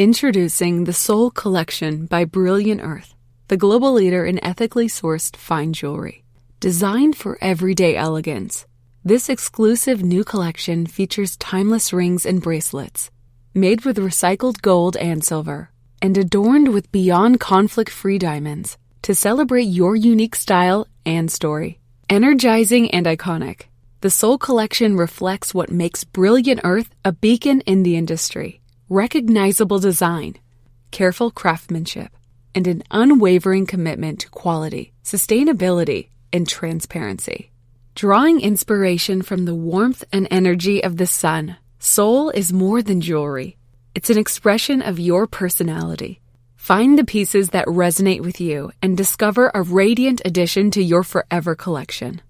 Introducing the Soul Collection by Brilliant Earth, the global leader in ethically sourced fine jewelry. Designed for everyday elegance, this exclusive new collection features timeless rings and bracelets made with recycled gold and silver and adorned with beyond conflict free diamonds to celebrate your unique style and story. Energizing and iconic, the Soul Collection reflects what makes Brilliant Earth a beacon in the industry recognizable design, careful craftsmanship, and an unwavering commitment to quality, sustainability, and transparency. Drawing inspiration from the warmth and energy of the sun, Soul is more than jewelry. It's an expression of your personality. Find the pieces that resonate with you and discover a radiant addition to your forever collection.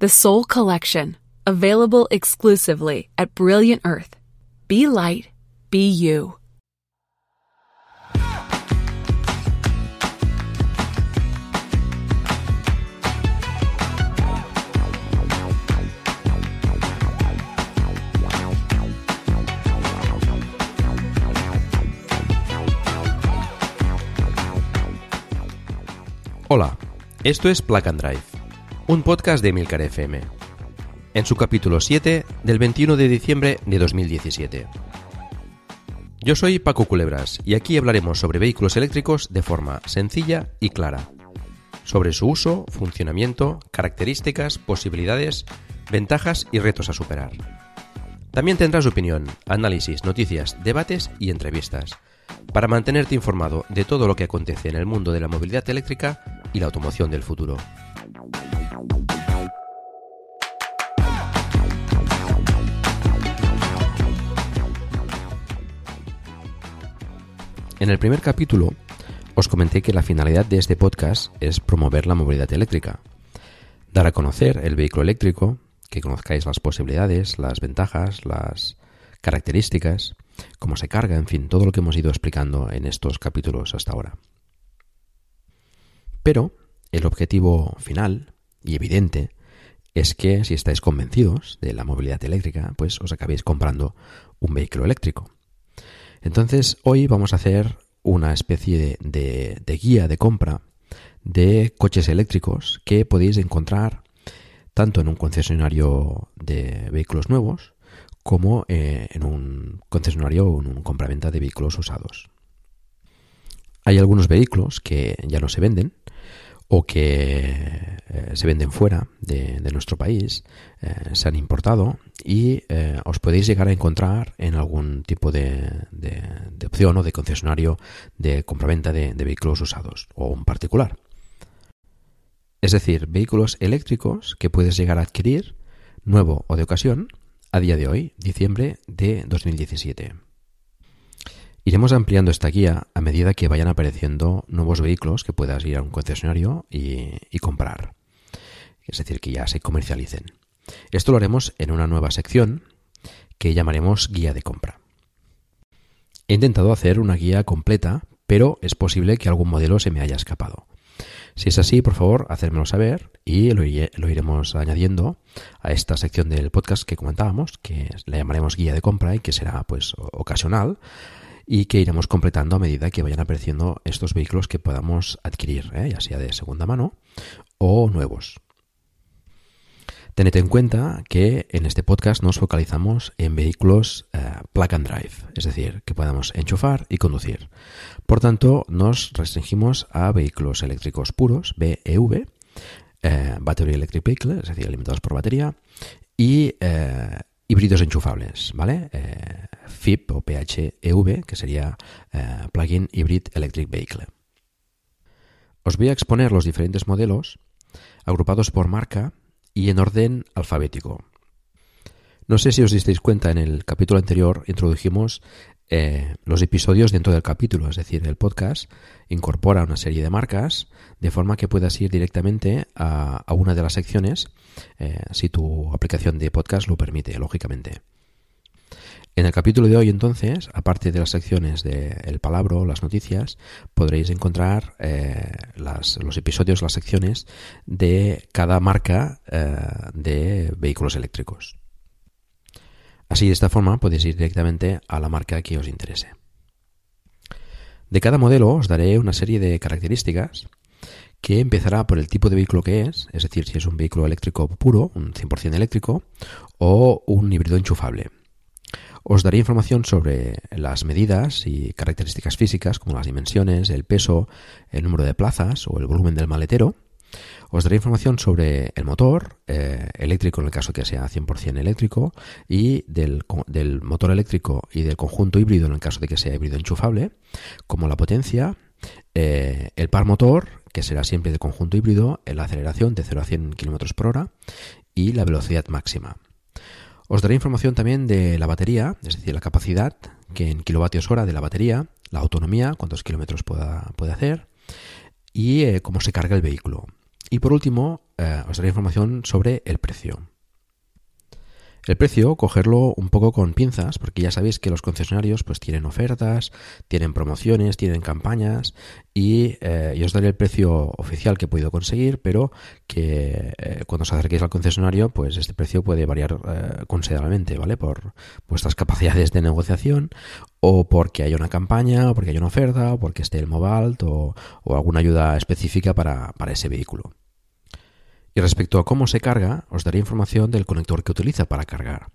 The Soul Collection, available exclusively at Brilliant Earth. Be light Be you. Hola, esto es Plug and Drive, un podcast de Milcar FM, en su capítulo 7 del 21 de diciembre de 2017. Yo soy Paco Culebras y aquí hablaremos sobre vehículos eléctricos de forma sencilla y clara. Sobre su uso, funcionamiento, características, posibilidades, ventajas y retos a superar. También tendrás opinión, análisis, noticias, debates y entrevistas, para mantenerte informado de todo lo que acontece en el mundo de la movilidad eléctrica y la automoción del futuro. En el primer capítulo os comenté que la finalidad de este podcast es promover la movilidad eléctrica, dar a conocer el vehículo eléctrico, que conozcáis las posibilidades, las ventajas, las características, cómo se carga, en fin, todo lo que hemos ido explicando en estos capítulos hasta ahora. Pero el objetivo final y evidente es que si estáis convencidos de la movilidad eléctrica, pues os acabéis comprando un vehículo eléctrico. Entonces, hoy vamos a hacer una especie de, guía de compra de coches eléctricos que podéis encontrar tanto en un concesionario de vehículos nuevos como eh, en un concesionario o en un compraventa de vehículos usados. Hay algunos vehículos que ya no se venden, o que eh, se venden fuera de, nuestro país, eh, se han importado y eh, os podéis llegar a encontrar en algún tipo de, opción o de concesionario de compraventa de, vehículos usados o un particular. Es decir, vehículos eléctricos que puedes llegar a adquirir, nuevo o de ocasión, a día de hoy, diciembre de 2017. Iremos ampliando esta guía a medida que vayan apareciendo nuevos vehículos que puedas ir a un concesionario y, comprar. Es decir, que ya se comercialicen. Esto lo haremos en una nueva sección que llamaremos guía de compra. He intentado hacer una guía completa, pero es posible que algún modelo se me haya escapado. Si es así, por favor, hacérmelo saber y lo, lo, iremos añadiendo a esta sección del podcast que comentábamos, que la llamaremos guía de compra y que será pues ocasional y que iremos completando a medida que vayan apareciendo estos vehículos que podamos adquirir, ¿eh? ya sea de segunda mano o nuevos. Tened en cuenta que en este podcast nos focalizamos en vehículos eh, plug and drive, es decir, que podamos enchufar y conducir. Por tanto, nos restringimos a vehículos eléctricos puros, BEV, eh, Battery Electric Vehicle, es decir, alimentados por batería, y híbridos enchufables, ¿vale? Eh, FIP o PHEV, que sería eh, Plug-in Hybrid Electric Vehicle. Os voy a exponer los diferentes modelos agrupados por marca y en orden alfabético. No sé si os disteis cuenta, en el capítulo anterior introdujimos eh, los episodios dentro del capítulo, es decir, el podcast incorpora una serie de marcas de forma que puedas ir directamente a, una de las secciones eh, si tu aplicación de podcast lo permite, lógicamente. En el capítulo de hoy, entonces, aparte de las secciones de El Palabro, las noticias, podréis encontrar eh, los episodios, las secciones de cada marca de vehículos eléctricos. Así, de esta forma, podéis ir directamente a la marca que os interese. De cada modelo os daré una serie de características que empezará por el tipo de vehículo que es, es decir, si es un vehículo eléctrico puro, un 100% eléctrico, o un híbrido enchufable. Os daré información sobre las medidas y características físicas, como las dimensiones, el peso, el número de plazas o el volumen del maletero. Os daré información sobre el motor, eh, eléctrico en el caso que sea 100% eléctrico, y del, motor eléctrico y del conjunto híbrido en el caso de que sea híbrido enchufable, como la potencia, eh, el par motor, que será siempre de conjunto híbrido, la aceleración de 0 a 100 km por hora y la velocidad máxima. Os daré información también de la batería, es decir, la capacidad que en kilovatios hora de la batería, la autonomía, cuántos kilómetros puede hacer y eh, cómo se carga el vehículo. Y por último, eh, os daré información sobre el precio. El precio, cogerlo un poco con pinzas, porque ya sabéis que los concesionarios pues tienen ofertas, tienen promociones, tienen campañas y eh, yo os daré el precio oficial que he podido conseguir, pero que eh, cuando os acerquéis al concesionario, pues este precio puede variar eh, considerablemente, ¿vale? Por vuestras capacidades de negociación o porque hay una campaña, o porque hay una oferta, o porque esté el Mobalt o, o alguna ayuda específica para ese vehículo. Y respecto a cómo se carga, os daré información del conector que utiliza para cargar.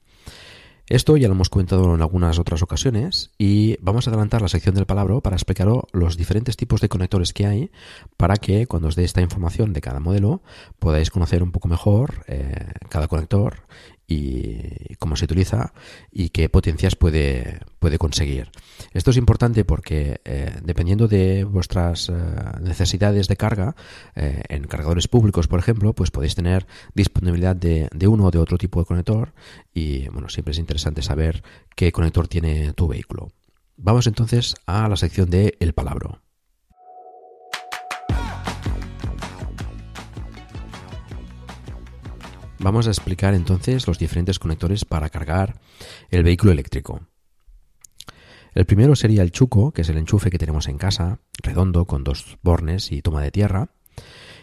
Esto ya lo hemos comentado en algunas otras ocasiones y vamos a adelantar la sección del palabra para explicaros los diferentes tipos de conectores que hay para que cuando os dé esta información de cada modelo podáis conocer un poco mejor eh, cada conector y cómo se utiliza y qué potencias puede, puede conseguir. Esto es importante porque eh, dependiendo de vuestras eh, necesidades de carga, eh, en cargadores públicos, por ejemplo, pues podéis tener disponibilidad de, de, uno o de otro tipo de conector y bueno, siempre es interesante saber qué conector tiene tu vehículo. Vamos entonces a la sección de El Palabro. Vamos a explicar entonces los diferentes conectores para cargar el vehículo eléctrico. El primero sería el chuco, que es el enchufe que tenemos en casa, redondo, con dos bornes y toma de tierra,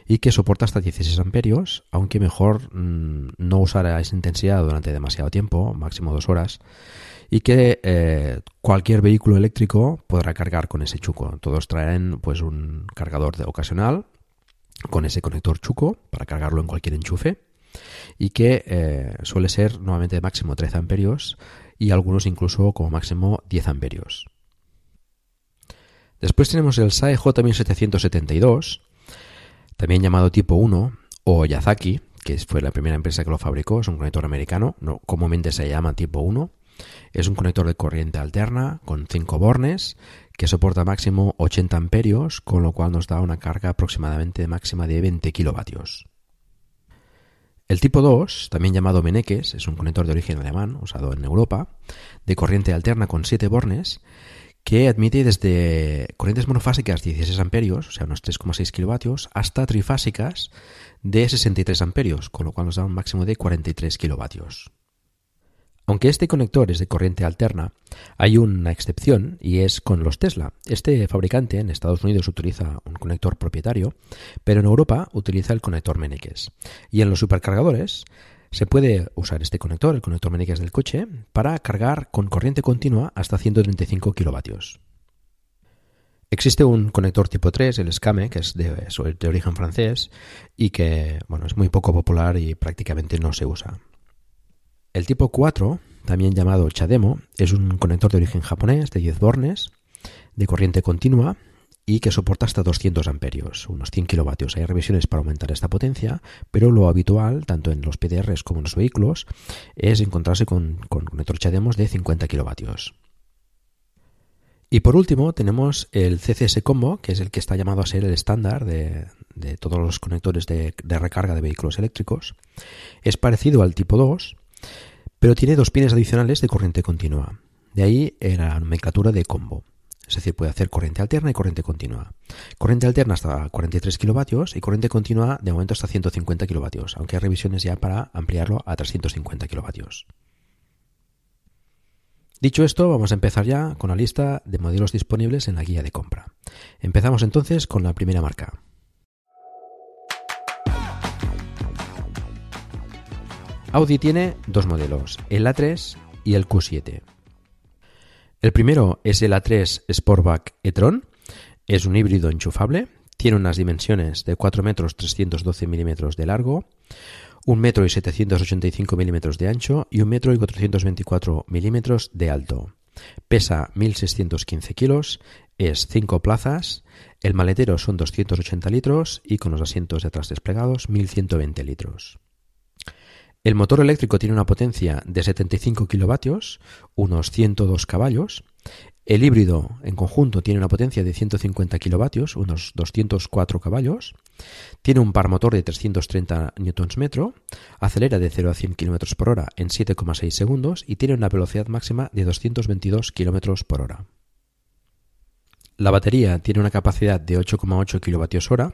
y que soporta hasta 16 amperios, aunque mejor mm, no usar esa intensidad durante demasiado tiempo, máximo dos horas, y que eh, cualquier vehículo eléctrico podrá cargar con ese chuco. Todos traen pues un cargador ocasional con ese conector chuco para cargarlo en cualquier enchufe y que eh, suele ser nuevamente de máximo 13 amperios y algunos incluso como máximo 10 amperios. Después tenemos el SAE J1772, también llamado tipo 1 o Yazaki, que fue la primera empresa que lo fabricó, es un conector americano, no, comúnmente se llama tipo 1. Es un conector de corriente alterna con 5 bornes que soporta máximo 80 amperios, con lo cual nos da una carga aproximadamente máxima de 20 kilovatios. El tipo 2, también llamado Meneques, es un conector de origen alemán usado en Europa, de corriente alterna con 7 bornes, que admite desde corrientes monofásicas de 16 amperios, o sea, unos 3,6 kilovatios, hasta trifásicas de 63 amperios, con lo cual nos da un máximo de 43 kilovatios. Aunque este conector es de corriente alterna, hay una excepción y es con los Tesla. Este fabricante en Estados Unidos utiliza un conector propietario, pero en Europa utiliza el conector Meneques. Y en los supercargadores se puede usar este conector, el conector Meneques del coche, para cargar con corriente continua hasta 135 kilovatios. Existe un conector tipo 3, el SCAME, que es de, de origen francés y que bueno, es muy poco popular y prácticamente no se usa. El tipo 4, también llamado Chademo, es un conector de origen japonés de 10 bornes, de corriente continua y que soporta hasta 200 amperios, unos 100 kilovatios. Hay revisiones para aumentar esta potencia, pero lo habitual, tanto en los PDRs como en los vehículos, es encontrarse con, con conector Chademos de 50 kilovatios. Y por último tenemos el CCS Combo, que es el que está llamado a ser el estándar de, todos los conectores de, de, recarga de vehículos eléctricos. Es parecido al tipo 2, pero tiene dos pines adicionales de corriente continua. De ahí la nomenclatura de combo. Es decir, puede hacer corriente alterna y corriente continua. Corriente alterna hasta 43 kilovatios y corriente continua de momento hasta 150 kilovatios, aunque hay revisiones ya para ampliarlo a 350 kilovatios. Dicho esto, vamos a empezar ya con la lista de modelos disponibles en la guía de compra. Empezamos entonces con la primera marca. Audi tiene dos modelos, el A3 y el Q7. El primero es el A3 Sportback e-tron, Es un híbrido enchufable, tiene unas dimensiones de 4 metros 312 milímetros de largo, 1 metro y 785 milímetros de ancho y 1 metro y 424 milímetros de alto. Pesa 1.615 kilos, es 5 plazas, el maletero son 280 litros y con los asientos de atrás desplegados 1.120 litros. El motor eléctrico tiene una potencia de 75 kilovatios, unos 102 caballos. El híbrido en conjunto tiene una potencia de 150 kilovatios, unos 204 caballos. Tiene un par motor de 330 Nm, acelera de 0 a 100 km por hora en 7,6 segundos y tiene una velocidad máxima de 222 km por hora. La batería tiene una capacidad de 8,8 kWh,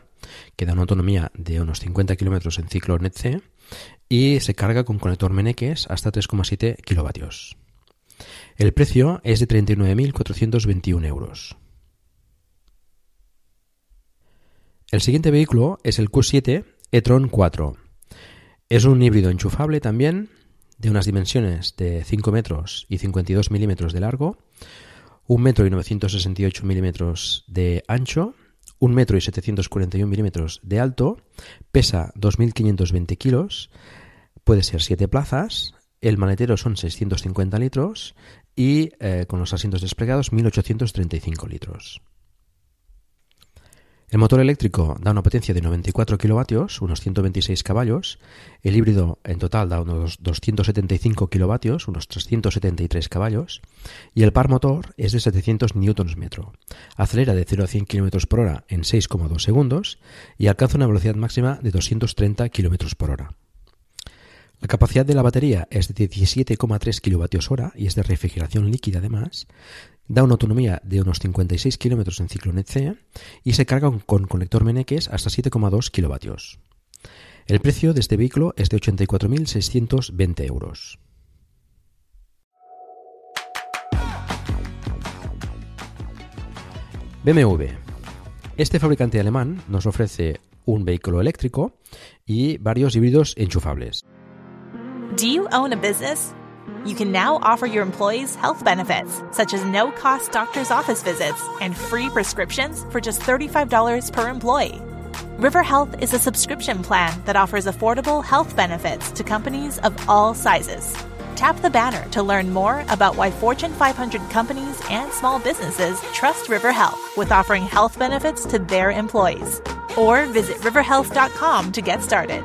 que da una autonomía de unos 50 km en ciclo NET-C y se carga con conector Meneques hasta 3,7 kilovatios. El precio es de 39.421 euros. El siguiente vehículo es el Q7 e-tron 4. Es un híbrido enchufable también, de unas dimensiones de 5 metros y 52 milímetros de largo, 1 metro y 968 milímetros de ancho, 1 metro y 741 milímetros de alto, pesa 2.520 kilos, puede ser 7 plazas, el maletero son 650 litros y eh, con los asientos desplegados 1.835 litros. El motor eléctrico da una potencia de 94 kilovatios, unos 126 caballos. El híbrido en total da unos 275 kilovatios, unos 373 caballos. Y el par motor es de 700 newtons metro. Acelera de 0 a 100 km por hora en 6,2 segundos y alcanza una velocidad máxima de 230 km por hora. La capacidad de la batería es de 17,3 kWh y es de refrigeración líquida además. Da una autonomía de unos 56 km en ciclo NET-C y se carga con conector Meneques hasta 7,2 kW. El precio de este vehículo es de 84.620 euros. BMW. Este fabricante alemán nos ofrece un vehículo eléctrico y varios híbridos enchufables. Do you own a business? You can now offer your employees health benefits, such as no cost doctor's office visits and free prescriptions for just $35 per employee. River Health is a subscription plan that offers affordable health benefits to companies of all sizes. Tap the banner to learn more about why Fortune 500 companies and small businesses trust River Health with offering health benefits to their employees. Or visit riverhealth.com to get started.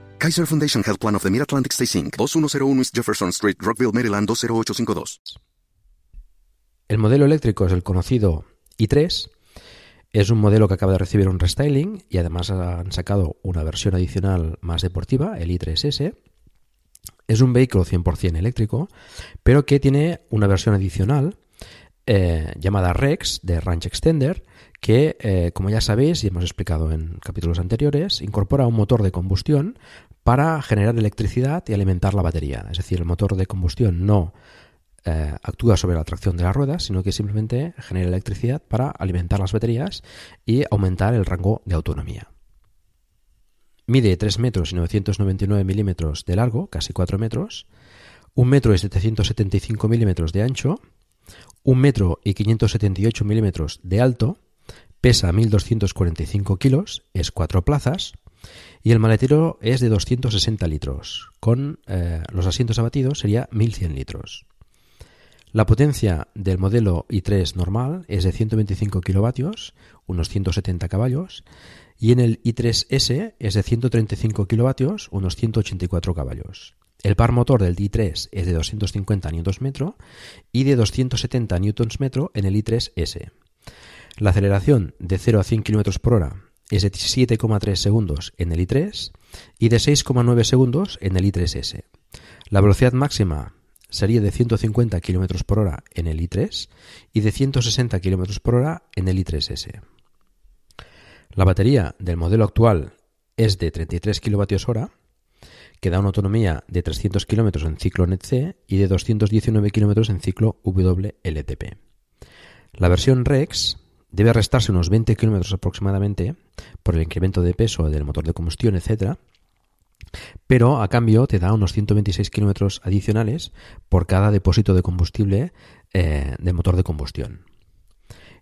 Kaiser Foundation Health Plan of the Mid-Atlantic Stay Inc., 2101 East Jefferson Street, Rockville, Maryland 20852. El modelo eléctrico es el conocido i3. Es un modelo que acaba de recibir un restyling y además han sacado una versión adicional más deportiva, el i3S. Es un vehículo 100% eléctrico, pero que tiene una versión adicional eh, llamada Rex de Range Extender, que, eh, como ya sabéis y hemos explicado en capítulos anteriores, incorpora un motor de combustión para generar electricidad y alimentar la batería. Es decir, el motor de combustión no eh, actúa sobre la tracción de las ruedas, sino que simplemente genera electricidad para alimentar las baterías y aumentar el rango de autonomía. Mide 3 metros y 999 milímetros de largo, casi 4 metros, 1 metro y 775 milímetros de ancho, 1 metro y 578 milímetros de alto, pesa 1.245 kilos, es 4 plazas, y el maletero es de 260 litros. Con eh, los asientos abatidos sería 1100 litros. La potencia del modelo i3 normal es de 125 kilovatios, unos 170 caballos, y en el i3S es de 135 kilovatios, unos 184 caballos. El par motor del i3 es de 250 Nm y de 270 Nm en el i3S. La aceleración de 0 a 100 km por hora es de 7,3 segundos en el i3 y de 6,9 segundos en el i3S. La velocidad máxima sería de 150 km por hora en el i3 y de 160 km por hora en el i3S. La batería del modelo actual es de 33 kWh, que da una autonomía de 300 km en ciclo NET-C y de 219 km en ciclo WLTP. La versión REX debe restarse unos 20 km aproximadamente por el incremento de peso del motor de combustión, etc., pero a cambio te da unos 126 kilómetros adicionales por cada depósito de combustible eh, del motor de combustión.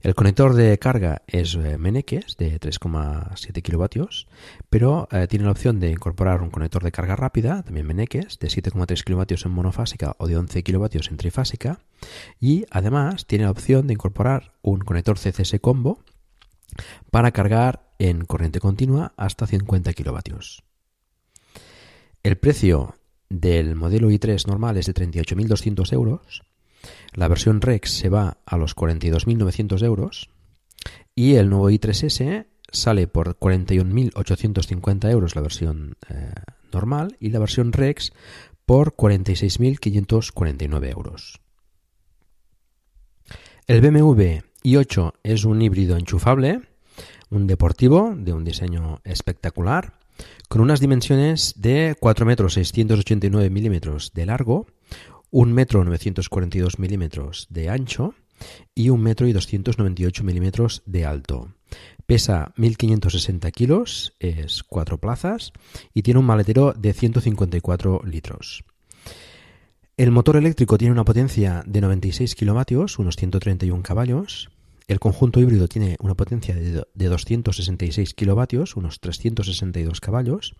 El conector de carga es eh, Meneques de 3,7 kilovatios, pero eh, tiene la opción de incorporar un conector de carga rápida, también Meneques, de 7,3 kilovatios en monofásica o de 11 kilovatios en trifásica, y además tiene la opción de incorporar un conector CCS combo para cargar en corriente continua hasta 50 kilovatios. El precio del modelo i3 normal es de 38.200 euros, la versión Rex se va a los 42.900 euros y el nuevo i3S sale por 41.850 euros la versión eh, normal y la versión Rex por 46.549 euros. El BMW i8 es un híbrido enchufable, un deportivo de un diseño espectacular, con unas dimensiones de 4 metros 689 milímetros de largo, 1 metro 942 milímetros de ancho y 1 metro y 298 milímetros de alto. Pesa 1560 kilos, es 4 plazas y tiene un maletero de 154 litros. El motor eléctrico tiene una potencia de 96 kilovatios, unos 131 caballos. El conjunto híbrido tiene una potencia de 266 kilovatios, unos 362 caballos,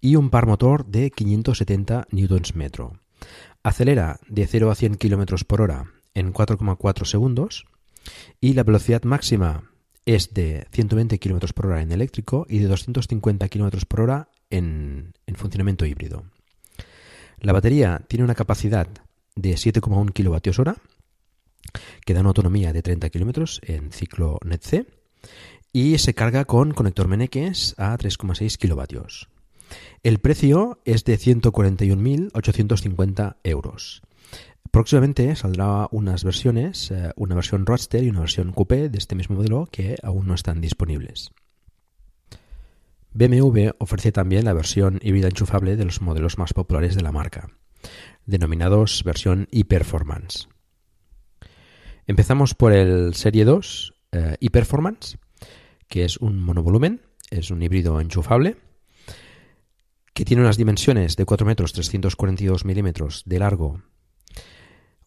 y un par motor de 570 newtons metro. Acelera de 0 a 100 km por hora en 4,4 segundos y la velocidad máxima es de 120 km por hora en eléctrico y de 250 km por hora en, funcionamiento híbrido. La batería tiene una capacidad de 7,1 kWh que da una autonomía de 30 km en ciclo NET-C y se carga con conector Meneques a 3,6 kW. El precio es de 141.850 euros. Próximamente saldrá unas versiones, eh, una versión Roadster y una versión Coupé de este mismo modelo que aún no están disponibles. BMW ofrece también la versión híbrida enchufable de los modelos más populares de la marca, denominados versión e-Performance. Empezamos por el Serie 2 eh, e-Performance, que es un monovolumen, es un híbrido enchufable que tiene unas dimensiones de 4 metros 342 milímetros de largo,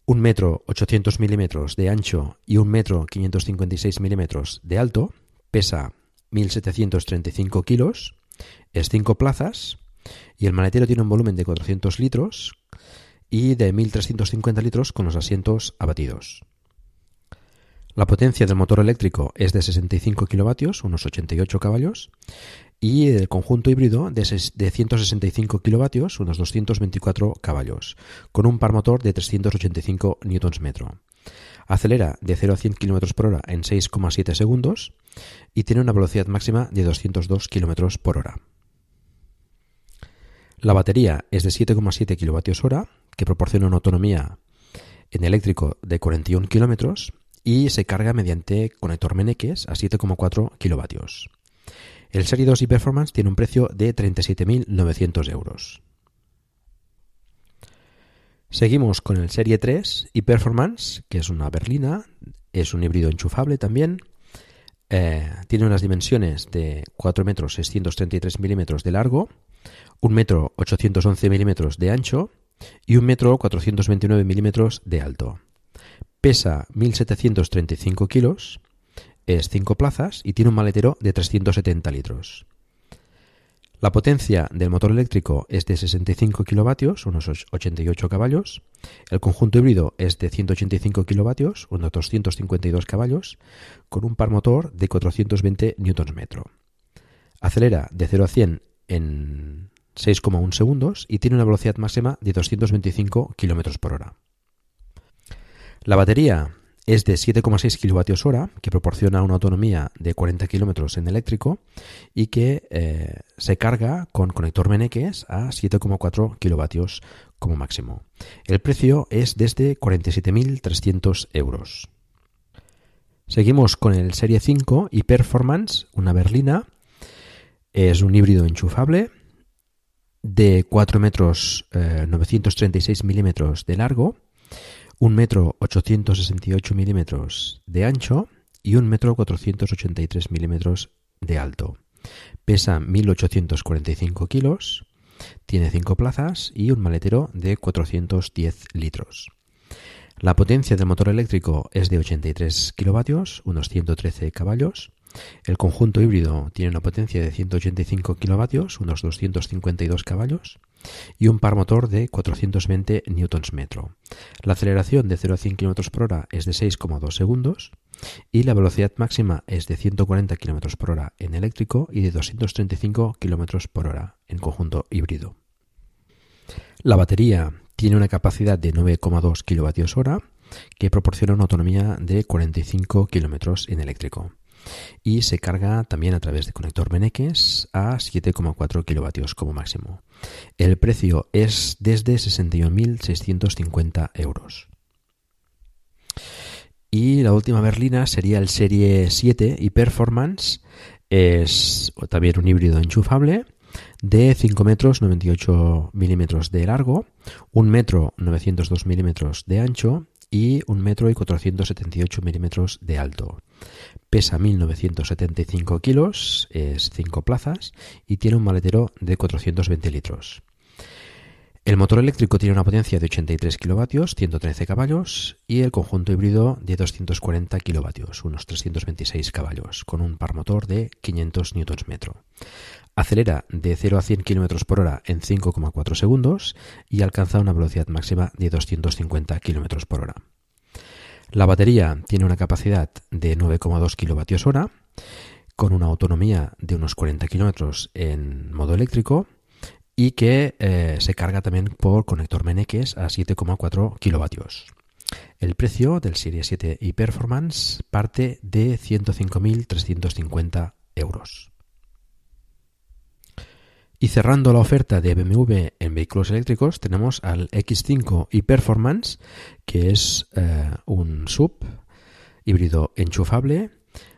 1 metro 800 milímetros de ancho y 1 metro 556 milímetros de alto, pesa 1735 kilos, es 5 plazas y el maletero tiene un volumen de 400 litros y de 1350 litros con los asientos abatidos. La potencia del motor eléctrico es de 65 kilovatios, unos 88 caballos, y el conjunto híbrido de, 165 kilovatios, unos 224 caballos, con un par motor de 385 Nm. Acelera de 0 a 100 km por hora en 6,7 segundos y tiene una velocidad máxima de 202 km por hora. La batería es de 7,7 kWh, que proporciona una autonomía en eléctrico de 41 km y se carga mediante conector Meneques a 7,4 kW. El Serie 2 y Performance tiene un precio de 37.900 euros. Seguimos con el Serie 3 y Performance, que es una berlina, es un híbrido enchufable también. Eh, tiene unas dimensiones de 4 metros 633 milímetros de largo, 1 metro 811 milímetros de ancho y 1 metro 429 milímetros de alto. Pesa 1.735 kilos es 5 plazas y tiene un maletero de 370 litros. La potencia del motor eléctrico es de 65 kilovatios, unos 88 caballos. El conjunto híbrido es de 185 kilovatios, unos 252 caballos, con un par motor de 420 Nm. Acelera de 0 a 100 en 6,1 segundos y tiene una velocidad máxima de 225 km por hora. La batería es de 7,6 kWh, que proporciona una autonomía de 40 km en eléctrico y que eh, se carga con conector Meneques a 7,4 kW como máximo. El precio es desde 47.300 euros. Seguimos con el Serie 5 y Performance, una berlina. Es un híbrido enchufable de 4 metros 936 eh, milímetros de largo, 1 metro 868 milímetros de ancho y 1 metro 483 milímetros de alto. Pesa 1845 kilos, tiene 5 plazas y un maletero de 410 litros. La potencia del motor eléctrico es de 83 kilovatios, unos 113 caballos. El conjunto híbrido tiene una potencia de 185 kilovatios, unos 252 caballos, y un par motor de 420 newtons metro. La aceleración de 0 a 100 km por hora es de 6,2 segundos y la velocidad máxima es de 140 km por hora en eléctrico y de 235 km por hora en conjunto híbrido. La batería tiene una capacidad de 9,2 kWh que proporciona una autonomía de 45 km en eléctrico y se carga también a través de conector Meneques a 7,4 kW como máximo. El precio es desde 61.650 euros. Y la última berlina sería el Serie 7 y Performance. Es también un híbrido enchufable de 5 metros 98 milímetros de largo, 1 metro 902 milímetros de ancho y 1 metro y 478 milímetros de alto. Pesa 1975 kilos, es 5 plazas y tiene un maletero de 420 litros. El motor eléctrico tiene una potencia de 83 kilovatios, 113 caballos, y el conjunto híbrido de 240 kilovatios, unos 326 caballos, con un par motor de 500 Nm. Acelera de 0 a 100 km por hora en 5,4 segundos y alcanza una velocidad máxima de 250 km por hora. La batería tiene una capacidad de 9,2 kWh con una autonomía de unos 40 km en modo eléctrico y que eh, se carga también por conector Meneques a 7,4 kilovatios. El precio del Serie 7 y Performance parte de 105.350 euros. Y cerrando la oferta de BMW en vehículos eléctricos, tenemos al X5 y Performance, que es eh, un sub híbrido enchufable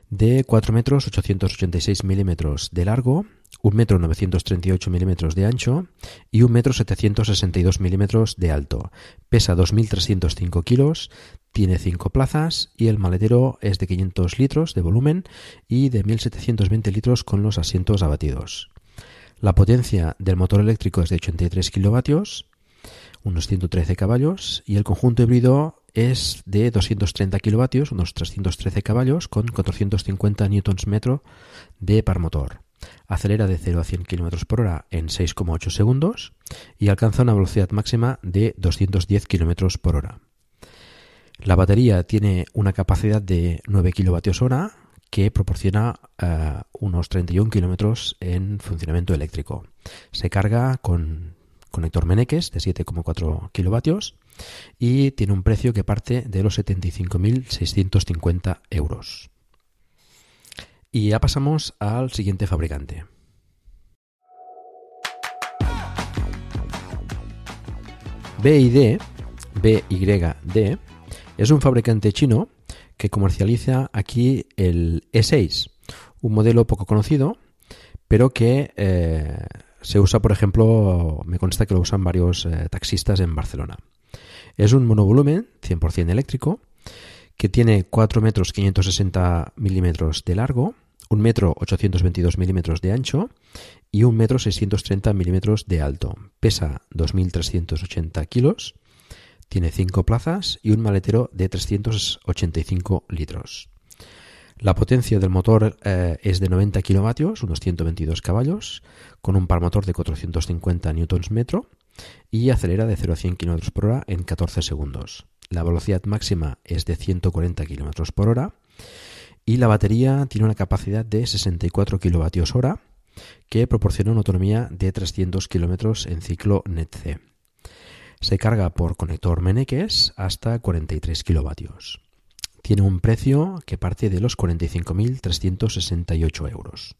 de 4 metros 886 milímetros de largo 1 metro 938 milímetros de ancho y 1 metro 762 milímetros de alto. Pesa 2.305 kilos, tiene 5 plazas y el maletero es de 500 litros de volumen y de 1.720 litros con los asientos abatidos. La potencia del motor eléctrico es de 83 kilovatios, unos 113 caballos, y el conjunto híbrido es de 230 kilovatios, unos 313 caballos, con 450 newtons metro de par motor acelera de 0 a 100 km por hora en 6,8 segundos y alcanza una velocidad máxima de 210 km por hora. La batería tiene una capacidad de 9 kWh que proporciona eh, unos 31 km en funcionamiento eléctrico. Se carga con conector Meneques de 7,4 kilovatios y tiene un precio que parte de los 75.650 euros. Y ya pasamos al siguiente fabricante. BYD, BYD, es un fabricante chino que comercializa aquí el E6, un modelo poco conocido, pero que eh, se usa, por ejemplo, me consta que lo usan varios eh, taxistas en Barcelona. Es un monovolumen 100% eléctrico que tiene 4 metros 560 milímetros de largo, un metro 822 milímetros de ancho y un metro 630 milímetros de alto. Pesa 2.380 kilos, tiene 5 plazas y un maletero de 385 litros. La potencia del motor eh, es de 90 kilovatios, unos 122 caballos, con un par motor de 450 newtons metro y acelera de 0 a 100 km por hora en 14 segundos. La velocidad máxima es de 140 km por hora y la batería tiene una capacidad de 64 kWh que proporciona una autonomía de 300 km en ciclo NET-C. Se carga por conector Meneques hasta 43 kW. Tiene un precio que parte de los 45.368 euros.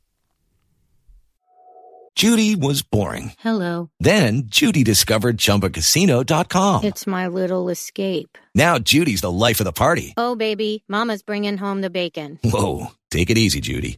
Judy was boring. Hello. Then Judy discovered chumbacasino.com. It's my little escape. Now Judy's the life of the party. Oh, baby, Mama's bringing home the bacon. Whoa. Take it easy, Judy.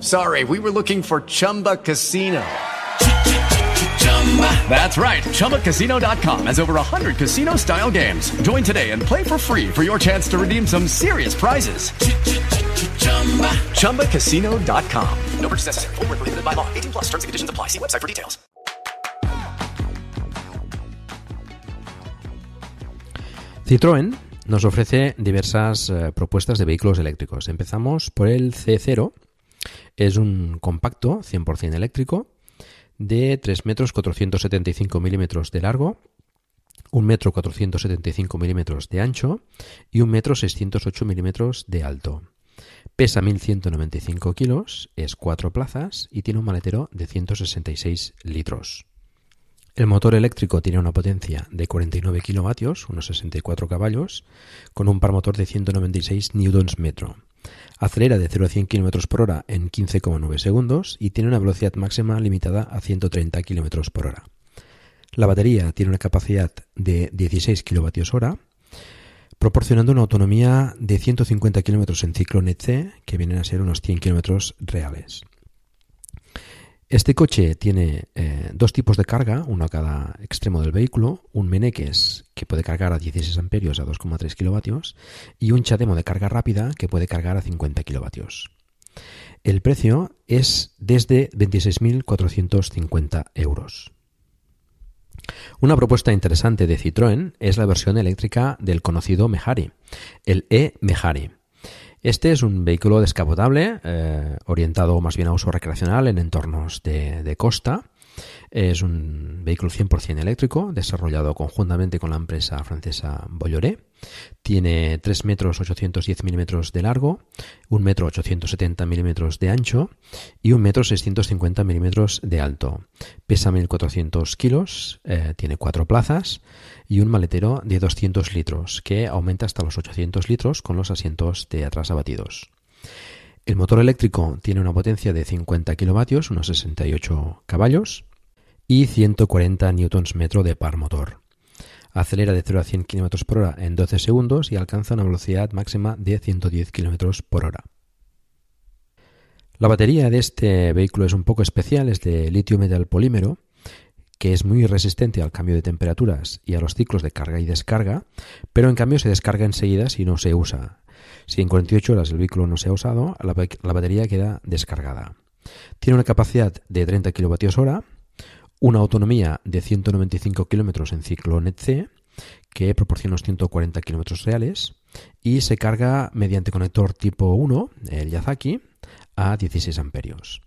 sorry, we were looking for Chumba Casino. That's right. ChumbaCasino.com has over 100 casino style games. Join today and play for free for your chance to redeem some serious prizes. ChumbaCasino.com. No purchase necessary. Void where prohibited by law. 18 plus terms and conditions apply. See website for details. Citroën nos ofrece diversas eh, propuestas de vehículos eléctricos. Empezamos por el C0. Es un compacto 100% eléctrico de 3 metros 475 milímetros de largo, 1 metro 475 milímetros de ancho y 1 metro 608 milímetros de alto. Pesa 1195 kilos, es 4 plazas y tiene un maletero de 166 litros. El motor eléctrico tiene una potencia de 49 kilovatios, unos 64 caballos, con un par motor de 196 newtons metro. Acelera de 0 a 100 km por hora en 15,9 segundos y tiene una velocidad máxima limitada a 130 km por hora. La batería tiene una capacidad de 16 kWh, proporcionando una autonomía de 150 km en ciclo NET-C, que vienen a ser unos 100 km reales. Este coche tiene eh, dos tipos de carga, uno a cada extremo del vehículo, un Meneques que puede cargar a 16 amperios a 2,3 kilovatios y un Chademo de carga rápida que puede cargar a 50 kilovatios. El precio es desde 26.450 euros. Una propuesta interesante de Citroën es la versión eléctrica del conocido Mehari, el E-Mehari. Este es un vehículo descapotable, eh, orientado más bien a uso recreacional en entornos de, de costa. Es un vehículo 100% eléctrico, desarrollado conjuntamente con la empresa francesa Bolloré. Tiene 3 metros 810 milímetros de largo, 1 metro 870 milímetros de ancho y 1 metro 650 milímetros de alto. Pesa 1400 kilos, eh, tiene 4 plazas y un maletero de 200 litros, que aumenta hasta los 800 litros con los asientos de atrás abatidos. El motor eléctrico tiene una potencia de 50 kilovatios, unos 68 caballos, y 140 newtons metro de par motor. Acelera de 0 a 100 km por hora en 12 segundos y alcanza una velocidad máxima de 110 km por hora. La batería de este vehículo es un poco especial, es de litio metal polímero, que es muy resistente al cambio de temperaturas y a los ciclos de carga y descarga, pero en cambio se descarga enseguida si no se usa. Si en 48 horas el vehículo no se ha usado, la batería queda descargada. Tiene una capacidad de 30 kWh una autonomía de 195 kilómetros en ciclo NET-C, que proporciona unos 140 kilómetros reales, y se carga mediante conector tipo 1, el Yazaki, a 16 amperios.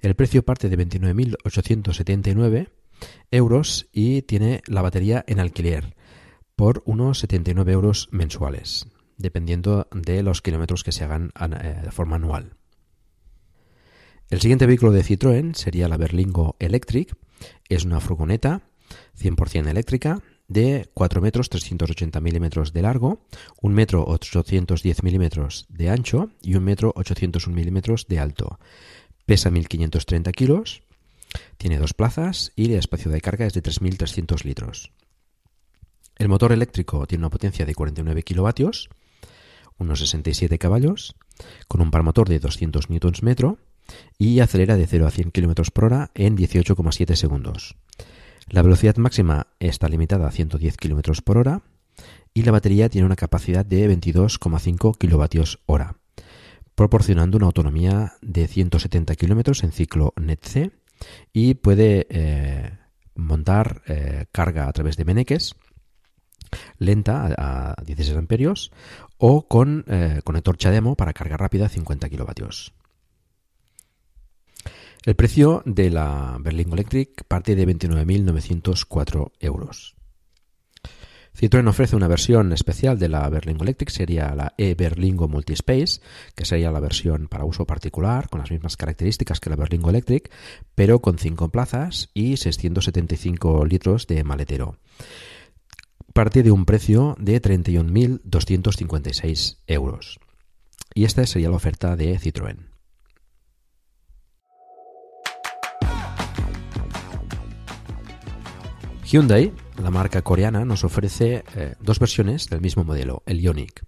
El precio parte de 29.879 euros y tiene la batería en alquiler por unos 79 euros mensuales, dependiendo de los kilómetros que se hagan eh, de forma anual. El siguiente vehículo de Citroën sería la Berlingo Electric, es una furgoneta 100% eléctrica de 4 metros 380 milímetros de largo, 1 metro 810 milímetros de ancho y 1 metro 801 milímetros de alto. Pesa 1530 kilos, tiene dos plazas y el espacio de carga es de 3300 litros. El motor eléctrico tiene una potencia de 49 kilovatios, unos 67 caballos, con un par motor de 200 newtons metro y acelera de 0 a 100 km por hora en 18,7 segundos. La velocidad máxima está limitada a 110 km por hora y la batería tiene una capacidad de 22,5 kWh, proporcionando una autonomía de 170 km en ciclo NET-C y puede eh, montar eh, carga a través de meneques lenta a, 16 amperios o con eh, conector CHAdeMO para carga rápida a 50 kilovatios. El precio de la Berlingo Electric parte de 29.904 euros. Citroën ofrece una versión especial de la Berlingo Electric, sería la e-Berlingo Multispace, que sería la versión para uso particular, con las mismas características que la Berlingo Electric, pero con 5 plazas y 675 litros de maletero. Parte de un precio de 31.256 euros. Y esta sería la oferta de Citroën. Hyundai, la marca coreana, nos ofrece eh, dos versiones del mismo modelo, el Ioniq.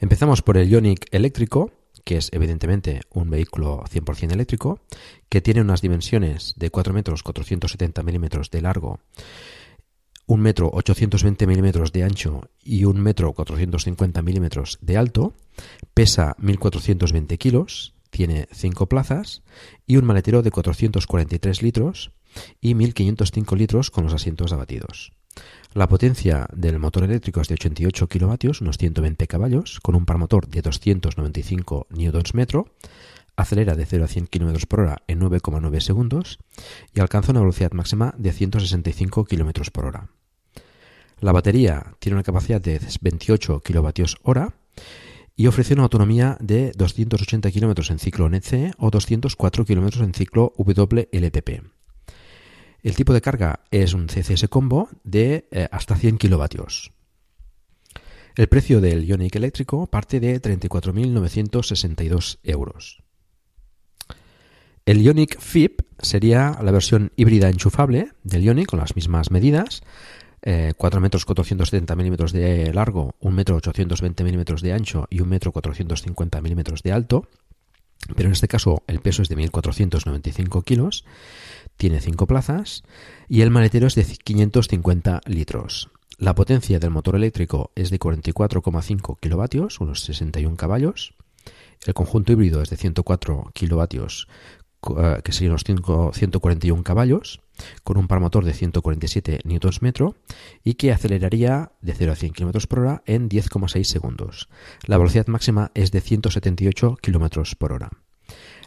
Empezamos por el Ioniq eléctrico, que es evidentemente un vehículo 100% eléctrico, que tiene unas dimensiones de 4 metros 470 milímetros de largo, 1 metro 820 milímetros de ancho y 1 metro 450 milímetros de alto, pesa 1420 kilos, tiene 5 plazas y un maletero de 443 litros y 1.505 litros con los asientos abatidos. La potencia del motor eléctrico es de 88 kilovatios, unos 120 caballos, con un par motor de 295 Nm, acelera de 0 a 100 km por hora en 9,9 segundos y alcanza una velocidad máxima de 165 km por hora. La batería tiene una capacidad de 28 kWh y ofrece una autonomía de 280 km en ciclo NEC o 204 km en ciclo WLTP. El tipo de carga es un CCS combo de eh, hasta 100 kilovatios. El precio del Ioniq eléctrico parte de 34.962 euros. El Ioniq FIP sería la versión híbrida enchufable del Ioniq con las mismas medidas. 4 eh, metros 470 milímetros de largo, 1 metro 820 milímetros de ancho y 1 metro 450 milímetros de alto. Pero en este caso el peso es de 1.495 kilos tiene 5 plazas y el maletero es de 550 litros. La potencia del motor eléctrico es de 44,5 kilovatios, unos 61 caballos. El conjunto híbrido es de 104 kilovatios, eh, que serían unos 141 caballos, con un par motor de 147 Nm y que aceleraría de 0 a 100 km por hora en 10,6 segundos. La velocidad máxima es de 178 km por hora.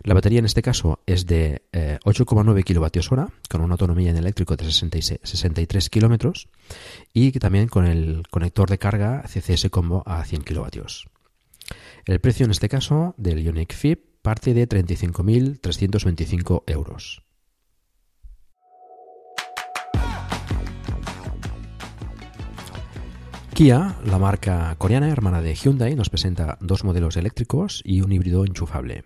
La batería en este caso es de 8,9 kWh con una autonomía en eléctrico de 63 km y también con el conector de carga CCS Combo a 100 kW. El precio en este caso del Ioniq FIP parte de 35.325 euros. Kia, la marca coreana hermana de Hyundai, nos presenta dos modelos eléctricos y un híbrido enchufable.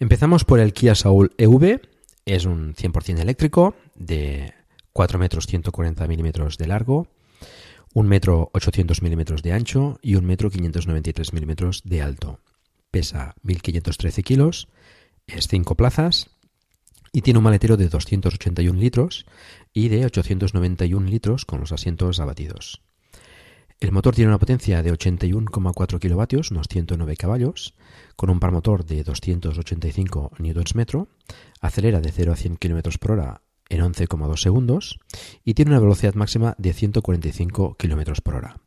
Empezamos por el Kia Soul EV. Es un 100% eléctrico de 4 metros 140 milímetros de largo, 1 metro 800 milímetros de ancho y 1 metro 593 milímetros de alto. Pesa 1513 kilos, es 5 plazas y tiene un maletero de 281 litros y de 891 litros con los asientos abatidos. El motor tiene una potencia de 81,4 kilovatios, unos 109 caballos, con un par motor de 285 Nm, acelera de 0 a 100 km por hora en 11,2 segundos y tiene una velocidad máxima de 145 km por hora.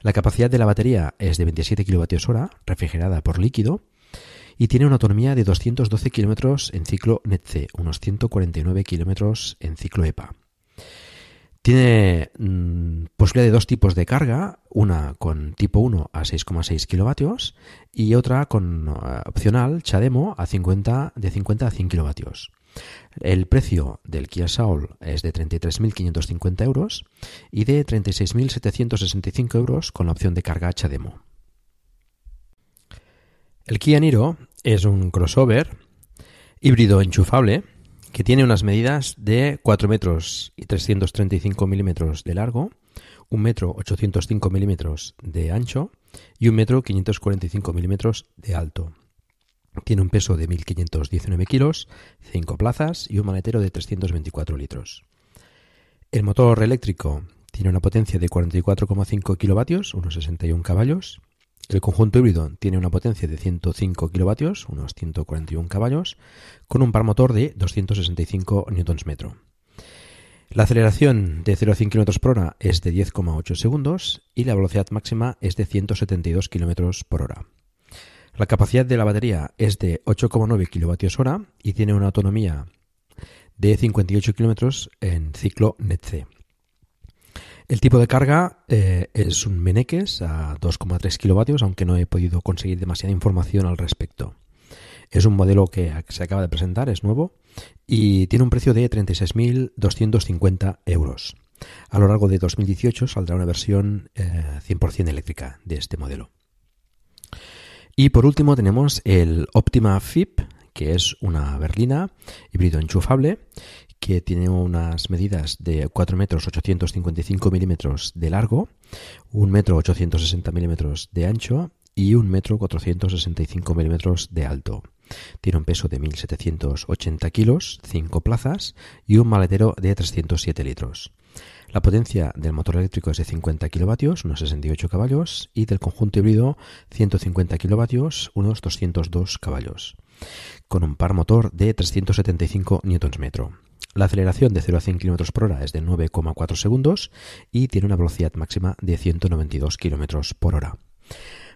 La capacidad de la batería es de 27 kWh, refrigerada por líquido, y tiene una autonomía de 212 km en ciclo NETC, unos 149 km en ciclo EPA. Tiene mm, posibilidad de dos tipos de carga, una con tipo 1 a 6,6 kilovatios y otra con eh, opcional Chademo a 50, de 50 a 100 kilovatios. El precio del Kia Soul es de 33.550 euros y de 36.765 euros con la opción de carga Chademo. El Kia Niro es un crossover híbrido enchufable que tiene unas medidas de 4 metros y 335 milímetros de largo, 1 metro 805 milímetros de ancho y 1 metro 545 milímetros de alto. Tiene un peso de 1.519 kilos, 5 plazas y un maletero de 324 litros. El motor eléctrico tiene una potencia de 44,5 kilovatios, unos 61 caballos, el conjunto híbrido tiene una potencia de 105 kilovatios, unos 141 caballos, con un par motor de 265 Nm. La aceleración de 0 a 100 km por hora es de 10,8 segundos y la velocidad máxima es de 172 km por hora. La capacidad de la batería es de 8,9 kWh y tiene una autonomía de 58 km en ciclo NETC. El tipo de carga eh, es un Meneques a 2,3 kilovatios, aunque no he podido conseguir demasiada información al respecto. Es un modelo que se acaba de presentar, es nuevo, y tiene un precio de 36.250 euros. A lo largo de 2018 saldrá una versión 100% eh, eléctrica de este modelo. Y por último tenemos el Optima FIP, que es una berlina híbrido enchufable que tiene unas medidas de 4 metros 855 milímetros de largo, 1 metro 860 milímetros de ancho y 1 metro 465 milímetros de alto. Tiene un peso de 1.780 kilos, 5 plazas y un maletero de 307 litros. La potencia del motor eléctrico es de 50 kilovatios, unos 68 caballos, y del conjunto híbrido 150 kilovatios, unos 202 caballos, con un par motor de 375 Nm. La aceleración de 0 a 100 km por hora es de 9,4 segundos y tiene una velocidad máxima de 192 km por hora.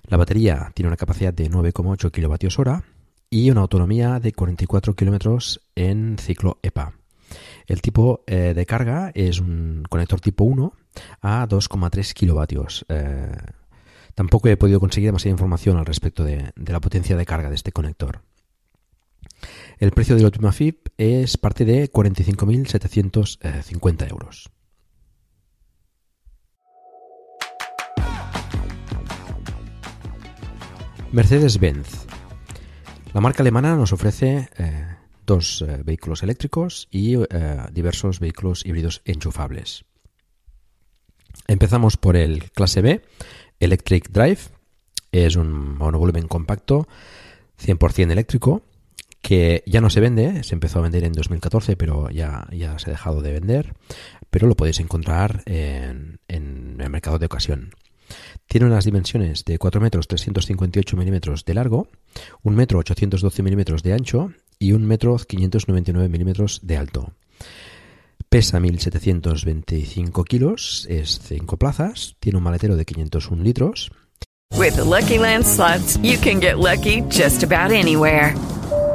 La batería tiene una capacidad de 9,8 kWh y una autonomía de 44 km en ciclo EPA. El tipo eh, de carga es un conector tipo 1 a 2,3 kilovatios. Eh, tampoco he podido conseguir demasiada información al respecto de la potencia de carga de este conector. El precio del Ultima FIP es parte de 45.750 euros. Mercedes-Benz. La marca alemana nos ofrece eh, dos eh, vehículos eléctricos y eh, diversos vehículos híbridos enchufables. Empezamos por el clase B, Electric Drive. Es un monovolumen compacto 100% eléctrico que ya no se vende, se empezó a vender en 2014, pero ya, ya se ha dejado de vender, pero lo podéis encontrar en, el mercado de ocasión. Tiene unas dimensiones de 4 metros 358 milímetros de largo, 1 metro 812 milímetros de ancho y 1 metro 599 milímetros de alto. Pesa 1.725 kilos, es 5 plazas, tiene un maletero de 501 litros. With Lucky Land slots, you can get lucky just about anywhere.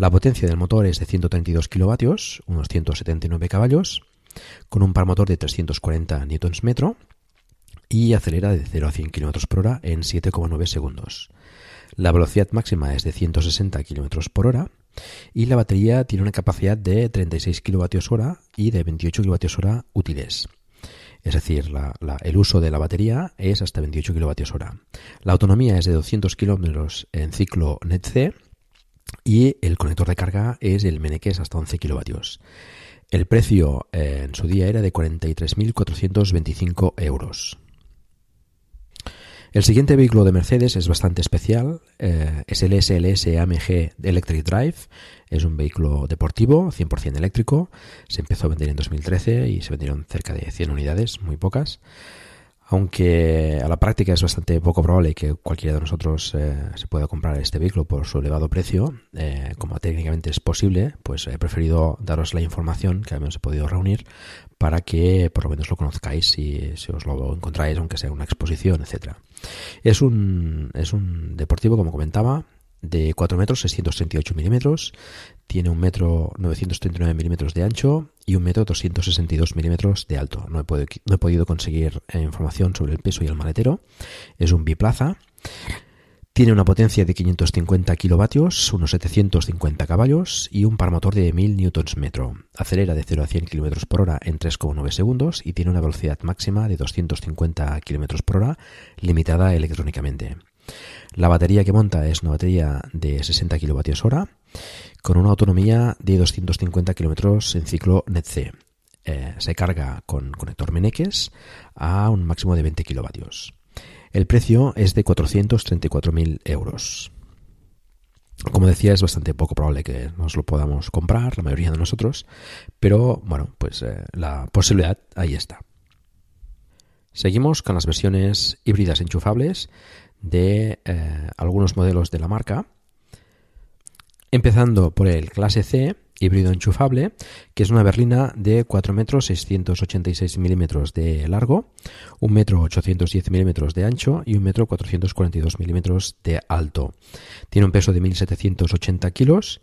La potencia del motor es de 132 kilovatios, unos 179 caballos, con un par motor de 340 Nm y acelera de 0 a 100 km por hora en 7,9 segundos. La velocidad máxima es de 160 km por hora y la batería tiene una capacidad de 36 kWh y de 28 kWh útiles. Es decir, el uso de la batería es hasta 28 kWh. La autonomía es de 200 km en ciclo NET-C y el conector de carga es el Meneques hasta 11 kilovatios. El precio eh, en su día era de 43.425 euros. El siguiente vehículo de Mercedes es bastante especial, eh, es el SLS AMG Electric Drive, es un vehículo deportivo, 100% eléctrico, se empezó a vender en 2013 y se vendieron cerca de 100 unidades, muy pocas aunque a la práctica es bastante poco probable que cualquiera de nosotros eh, se pueda comprar este vehículo por su elevado precio, eh, como técnicamente es posible, pues he preferido daros la información que hemos podido reunir para que por lo menos lo conozcáis y si os lo encontráis, aunque sea una exposición, etcétera. Es un, es un deportivo, como comentaba, de 4 metros 638 milímetros, tiene un metro 939 milímetros de ancho y un metro 262 milímetros de alto. No he, podido, conseguir eh, información sobre el peso y el maletero. Es un biplaza. Tiene una potencia de 550 kilovatios, unos 750 caballos y un par motor de 1000 newtons metro. Acelera de 0 a 100 km por hora en 3,9 segundos y tiene una velocidad máxima de 250 km por hora, limitada electrónicamente. La batería que monta es una batería de 60 kWh con una autonomía de 250 km en ciclo NET-C. Eh, se carga con conector Meneques a un máximo de 20 kW. El precio es de 434.000 euros. Como decía, es bastante poco probable que nos lo podamos comprar, la mayoría de nosotros, pero bueno, pues eh, la posibilidad ahí está. Seguimos con las versiones híbridas enchufables de eh, algunos modelos de la marca. Empezando por el clase C, híbrido enchufable, que es una berlina de 4 metros 686 milímetros de largo, 1 metro 810 milímetros de ancho y 1 metro 442 milímetros de alto. Tiene un peso de 1780 kilos,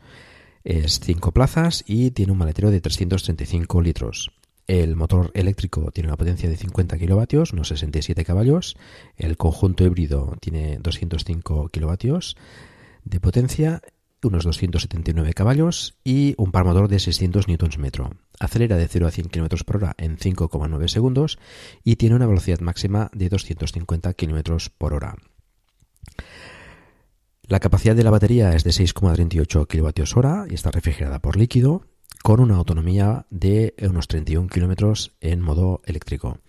es 5 plazas y tiene un maletero de 335 litros. El motor eléctrico tiene una potencia de 50 kilovatios, unos 67 caballos. El conjunto híbrido tiene 205 kilovatios de potencia, unos 279 caballos y un par motor de 600 Nm. Acelera de 0 a 100 km por hora en 5,9 segundos y tiene una velocidad máxima de 250 km por hora. La capacidad de la batería es de 6,38 kWh y está refrigerada por líquido con una autonomía de unos 31 kilómetros en modo eléctrico.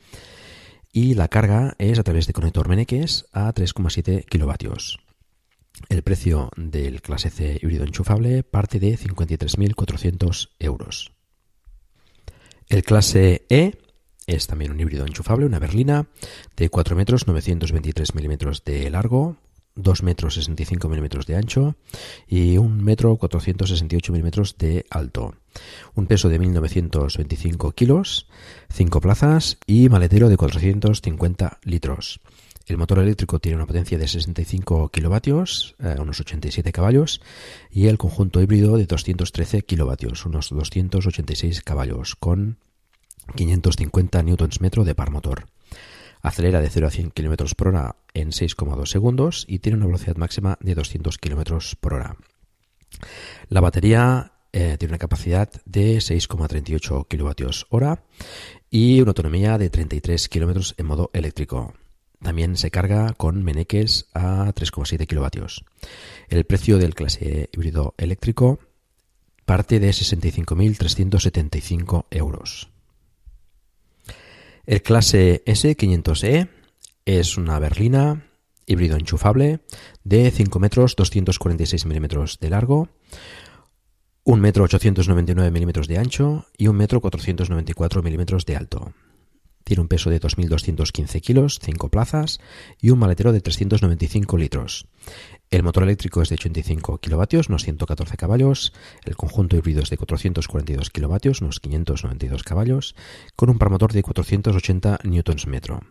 Y la carga es a través de conector Meneques a 3,7 kilovatios. El precio del clase C híbrido enchufable parte de 53.400 euros. El clase E es también un híbrido enchufable, una berlina de 4 metros 923 milímetros de largo, 2 metros 65 milímetros de ancho y 1 metro 468 milímetros de alto. Un peso de 1925 kilos, 5 plazas y maletero de 450 litros. El motor eléctrico tiene una potencia de 65 kilovatios, eh, unos 87 caballos, y el conjunto híbrido de 213 kilovatios, unos 286 caballos, con 550 newtons metro de par motor. Acelera de 0 a 100 km por hora en 6,2 segundos y tiene una velocidad máxima de 200 km por hora. La batería eh, tiene una capacidad de 6,38 kWh y una autonomía de 33 km en modo eléctrico. También se carga con meneques a 3,7 kilovatios. El precio del clase híbrido eléctrico parte de 65.375 euros. El clase S500E es una berlina híbrido enchufable de 5 metros 246 milímetros de largo, 1 metro 899 milímetros de ancho y 1 metro 494 milímetros de alto. Tiene un peso de 2.215 kilos, 5 plazas y un maletero de 395 litros. El motor eléctrico es de 85 kilovatios, unos 114 caballos. El conjunto híbrido es de 442 kilovatios, unos 592 caballos, con un par motor de 480 newtons metro.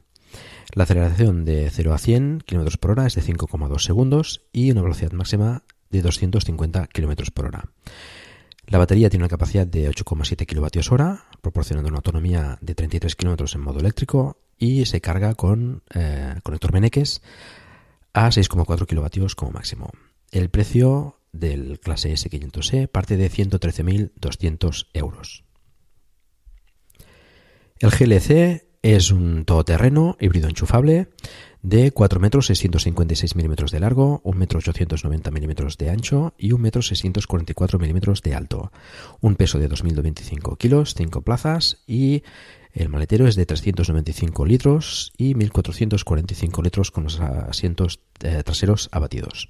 La aceleración de 0 a 100 km por hora es de 5,2 segundos y una velocidad máxima de 250 km por hora. La batería tiene una capacidad de 8,7 kWh, proporcionando una autonomía de 33 km en modo eléctrico y se carga con eh, conector Meneques a 6,4 kW como máximo. El precio del clase S500E parte de 113.200 euros. El GLC es un todoterreno híbrido enchufable de 4 metros 656 milímetros de largo, 1 metro 890 milímetros de ancho y 1 metro 644 milímetros de alto. Un peso de 2.025 kilos, 5 plazas y el maletero es de 395 litros y 1.445 litros con los asientos eh, traseros abatidos.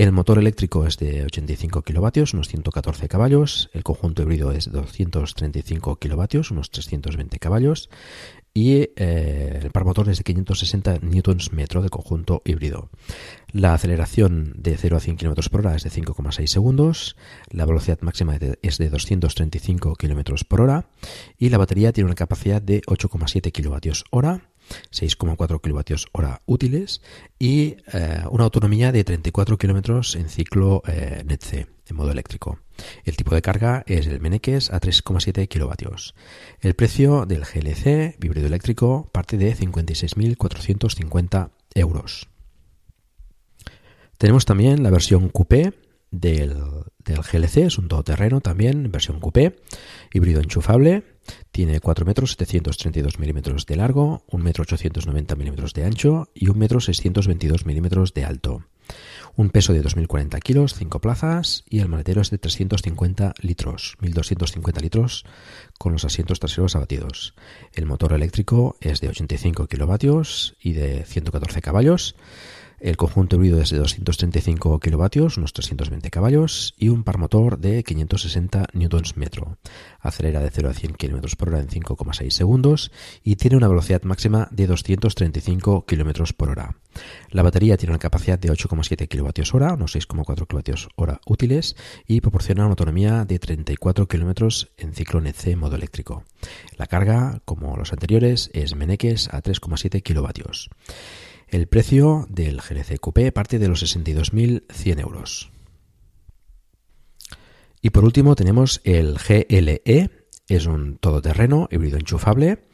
El motor eléctrico es de 85 kilovatios, unos 114 caballos. El conjunto híbrido es de 235 kilovatios, unos 320 caballos y eh, el par motor es de 560 newtons metro de conjunto híbrido. La aceleración de 0 a 100 km por hora es de 5,6 segundos, la velocidad máxima es de 235 km por hora y la batería tiene una capacidad de 8,7 kWh 6,4 kWh útiles y eh, una autonomía de 34 km en ciclo eh, NETC en modo eléctrico. El tipo de carga es el Meneques a 3,7 kilovatios. El precio del GLC híbrido eléctrico parte de 56.450 euros. Tenemos también la versión coupé del, del GLC, es un todoterreno también, versión coupé, híbrido enchufable, tiene 4 metros 732 milímetros de largo, 1 metro 890 milímetros de ancho y 1 metro 622 milímetros de alto un peso de 2.040 kilos, 5 plazas y el maletero es de 350 litros, 1.250 litros con los asientos traseros abatidos. El motor eléctrico es de 85 kilovatios y de 114 caballos. El conjunto híbrido es de 235 kilovatios, unos 320 caballos, y un par motor de 560 Nm. Acelera de 0 a 100 km por hora en 5,6 segundos y tiene una velocidad máxima de 235 km por hora. La batería tiene una capacidad de 8,7 kWh, unos 6,4 kWh útiles, y proporciona una autonomía de 34 km en ciclo NC modo eléctrico. La carga, como los anteriores, es Meneques a 3,7 kW. El precio del GLC Coupé parte de los 62.100 euros. Y por último tenemos el GLE, es un todoterreno híbrido enchufable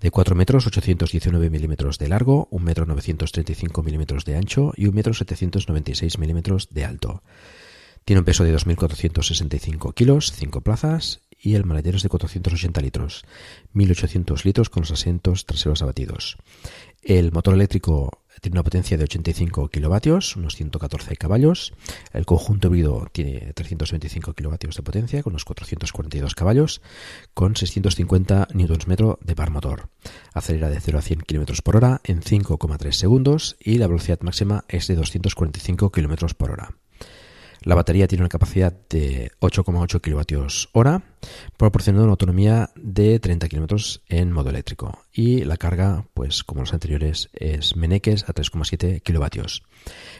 de 4 metros 819 milímetros de largo, 1 metro 935 milímetros de ancho y 1 metro 796 milímetros de alto. Tiene un peso de 2.465 kilos, 5 plazas y el maletero es de 480 litros, 1.800 litros con los asientos traseros abatidos. El motor eléctrico tiene una potencia de 85 kilovatios, unos 114 caballos. El conjunto híbrido tiene 325 kilovatios de potencia, con unos 442 caballos, con 650 Nm de par motor. Acelera de 0 a 100 km por hora en 5,3 segundos y la velocidad máxima es de 245 km por hora. La batería tiene una capacidad de 8,8 kWh, proporcionando una autonomía de 30 km en modo eléctrico. Y la carga, pues como los anteriores, es Meneques a 3,7 kW.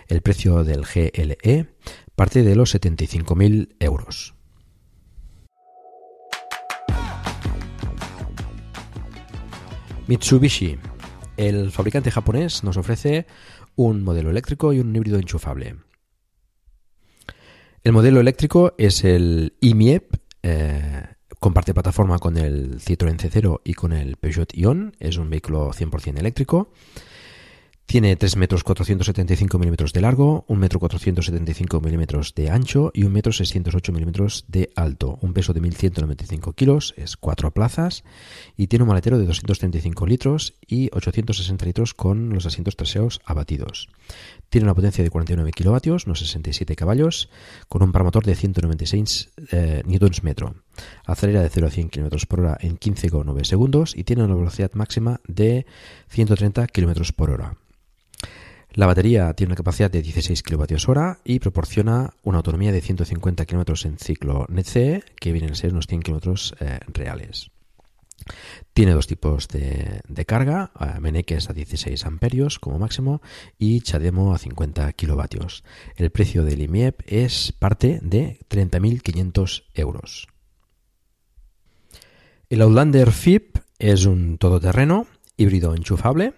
El precio del GLE parte de los 75.000 euros. Mitsubishi. El fabricante japonés nos ofrece un modelo eléctrico y un híbrido enchufable. El modelo eléctrico es el IMIEP, eh, comparte plataforma con el Citroën C0 y con el Peugeot Ion, es un vehículo 100% eléctrico. Tiene 3 metros 475 milímetros de largo, 1 metro 475 milímetros de ancho y 1 metro 608 milímetros de alto. Un peso de 1.195 kilos, es 4 plazas y tiene un maletero de 235 litros y 860 litros con los asientos traseros abatidos. Tiene una potencia de 49 kilovatios, unos 67 caballos, con un par motor de 196 eh, Nm. Acelera de 0 a 100 km por hora en 15,9 segundos y tiene una velocidad máxima de 130 km por hora. La batería tiene una capacidad de 16 kWh y proporciona una autonomía de 150 km en ciclo NET-CE, que vienen a ser unos 100 km eh, reales. Tiene dos tipos de, carga, Meneques a 16 amperios como máximo y Chademo a 50 kilovatios. El precio del IMIEP es parte de 30.500 euros. El Outlander FIP es un todoterreno híbrido enchufable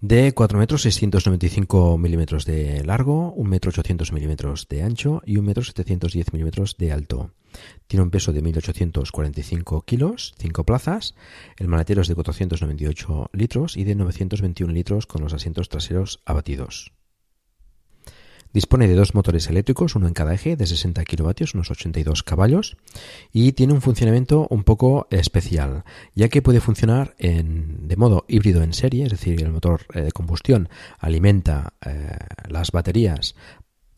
de 4 metros 695 milímetros de largo, 1 metro 800 milímetros de ancho y 1 metro 710 milímetros de alto. Tiene un peso de 1.845 kilos, 5 plazas. El maletero es de 498 litros y de 921 litros con los asientos traseros abatidos. Dispone de dos motores eléctricos, uno en cada eje, de 60 kilovatios, unos 82 caballos, y tiene un funcionamiento un poco especial, ya que puede funcionar en, de modo híbrido en serie, es decir, el motor eh, de combustión alimenta eh, las baterías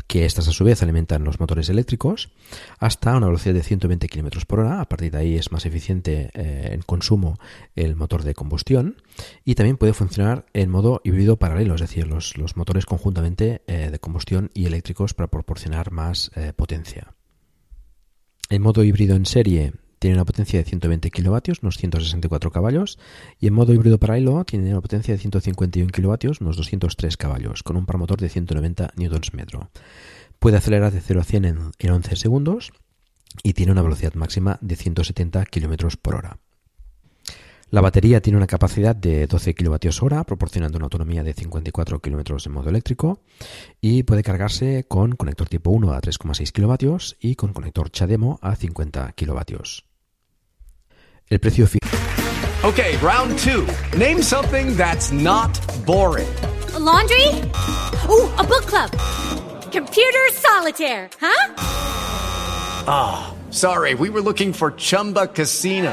que estas a su vez alimentan los motores eléctricos hasta una velocidad de 120 km por hora. A partir de ahí es más eficiente eh, en consumo el motor de combustión y también puede funcionar en modo híbrido paralelo, es decir, los, motores conjuntamente eh, de combustión y eléctricos para proporcionar más eh, potencia. El modo híbrido en serie tiene una potencia de 120 kilovatios, unos 164 caballos, y en modo híbrido paralelo tiene una potencia de 151 kilovatios, unos 203 caballos, con un par motor de 190 Nm. Puede acelerar de 0 a 100 en, 11 segundos y tiene una velocidad máxima de 170 km por hora. La batería tiene una capacidad de 12 kWh, proporcionando una autonomía de 54 km en modo eléctrico, y puede cargarse con conector tipo 1 a 3,6 kW y con conector CHAdeMO a 50 kW. El precio final. Okay, round 2. Name something that's not boring. laundry? Oh, a book club. Computer solitaire, huh? Ah, sorry. We were looking for Chumba Casino.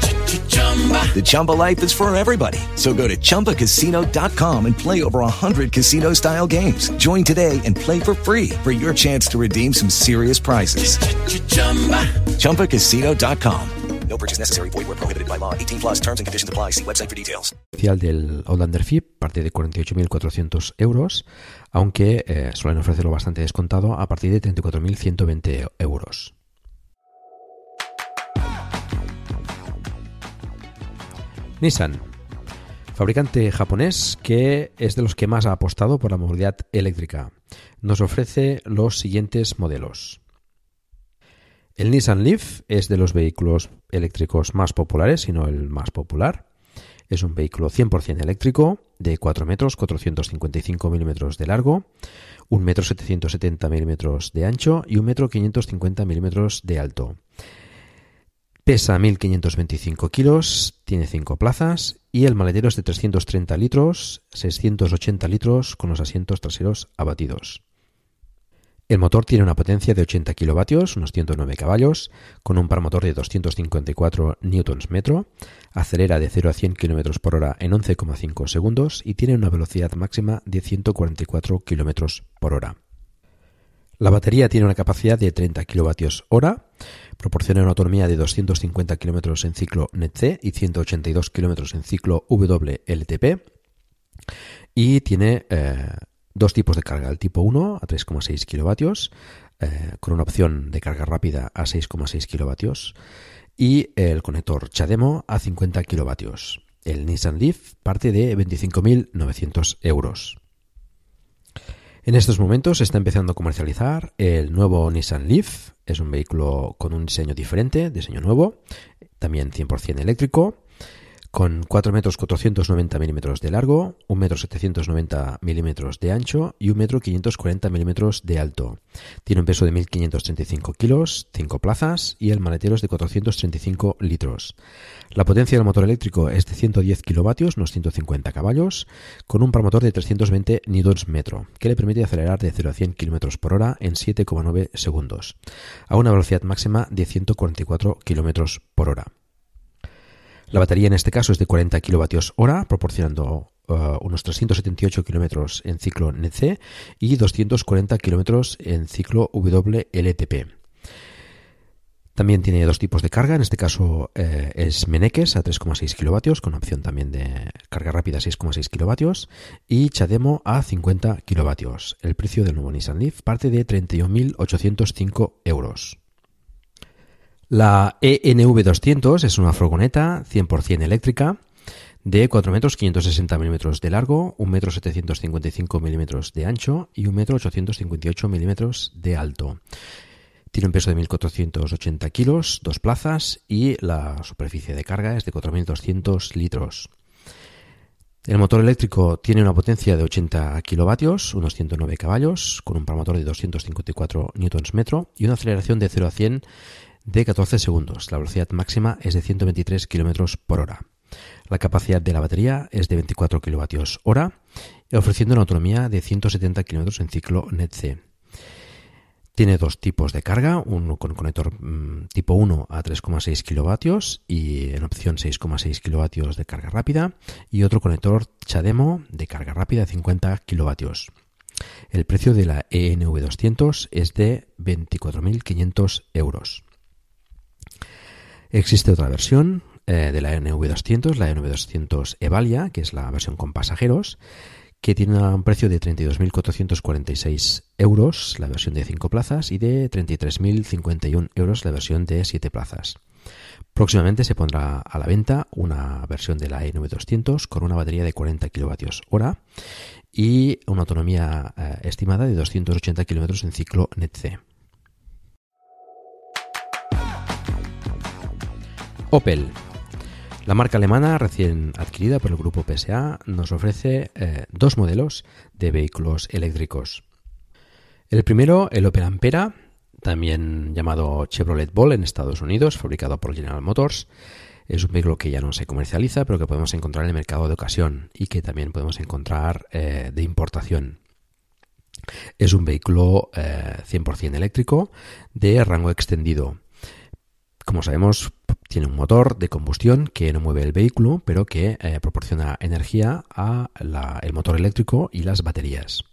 The Chumba life is for everybody. So go to ChumbaCasino.com and play over 100 casino style games. Join today and play for free for your chance to redeem some serious prizes. ChumbaCasino.com. No purchase necessary. Void where prohibited by law. 18 plus terms and conditions apply. See website for details. Especial del Outlander FIP parte de 48.400 euros, aunque eh, suelen ofrecerlo bastante descontado a partir de 34.120 euros. Nissan, fabricante japonés que es de los que más ha apostado por la movilidad eléctrica. Nos ofrece los siguientes modelos. El Nissan Leaf es de los vehículos eléctricos más populares, si no el más popular. Es un vehículo 100% eléctrico de 4 metros 455 milímetros de largo, 1 metro 770 milímetros de ancho y 1 metro 550 milímetros de alto. Pesa 1.525 kilos, tiene 5 plazas y el maletero es de 330 litros, 680 litros con los asientos traseros abatidos. El motor tiene una potencia de 80 kilovatios, unos 109 caballos, con un par motor de 254 newtons metro, acelera de 0 a 100 km por hora en 11,5 segundos y tiene una velocidad máxima de 144 km por hora. La batería tiene una capacidad de 30 kilovatios hora, proporciona una autonomía de 250 km en ciclo NET-C y 182 km en ciclo WLTP y tiene eh, dos tipos de carga, el tipo 1 a 3,6 kilovatios eh, con una opción de carga rápida a 6,6 kilovatios y el conector CHAdeMO a 50 kilovatios. El Nissan Leaf parte de 25.900 euros. En estos momentos se está empezando a comercializar el nuevo Nissan Leaf. Es un vehículo con un diseño diferente, diseño nuevo, también 100% eléctrico, con 4 metros 490 milímetros de largo, 1 metro 790 milímetros de ancho y 1 metro 540 milímetros de alto. Tiene un peso de 1.535 kilos, 5 plazas y el maletero es de 435 litros. La potencia del motor eléctrico es de 110 kilovatios, unos 150 caballos, con un par motor de 320 newtons metro, que le permite acelerar de 0 a 100 kilómetros por hora en 7,9 segundos, a una velocidad máxima de 144 kilómetros por hora. La batería en este caso es de 40 kilovatios hora, proporcionando uh, unos 378 kilómetros en ciclo NC y 240 kilómetros en ciclo WLTP. También tiene dos tipos de carga, en este caso eh, es Meneques a 3,6 kilovatios, con opción también de carga rápida 6,6 kilovatios, y Chademo a 50 kilovatios. El precio del nuevo Nissan Leaf parte de 31.805 euros. La E ENV200 es una furgoneta 100% eléctrica de 4 metros 560 milímetros de largo, 1 metro 755 milímetros de ancho y 1 metro 858 milímetros de alto. Tiene un peso de 1.480 kilos, dos plazas y la superficie de carga es de 4.200 litros. El motor eléctrico tiene una potencia de 80 kilovatios, unos 109 caballos, con un par motor de 254 newtons metro y una aceleración de 0 a 100 de 14 segundos. La velocidad máxima es de 123 kilómetros por hora. La capacidad de la batería es de 24 kilovatios hora, ofreciendo una autonomía de 170 kilómetros en ciclo NET-C. Tiene dos tipos de carga, uno con conector mmm, tipo 1 a 3,6 kilovatios y en opción 6,6 kilovatios de carga rápida y otro conector CHAdeMO de carga rápida de 50 kilovatios. El precio de la E ENV200 es de 24.500 euros. Existe otra versión eh, de la NV200, la NV200 Evalia, que es la versión con pasajeros, que tiene un precio de 32.446 euros la versión de 5 plazas y de 33.051 euros la versión de 7 plazas. Próximamente se pondrá a la venta una versión de la NV200 con una batería de 40 kWh y una autonomía eh, estimada de 280 km en ciclo NET-C. Opel. La marca alemana, recién adquirida por el grupo PSA, nos ofrece eh, dos modelos de vehículos eléctricos. El primero, el Opel Ampera, también llamado Chevrolet Ball en Estados Unidos, fabricado por General Motors. Es un vehículo que ya no se comercializa, pero que podemos encontrar en el mercado de ocasión y que también podemos encontrar eh, de importación. Es un vehículo 100% eh, eléctrico de rango extendido. Como sabemos, tiene un motor de combustión que no mueve el vehículo, pero que eh, proporciona energía al motor eléctrico y las baterías.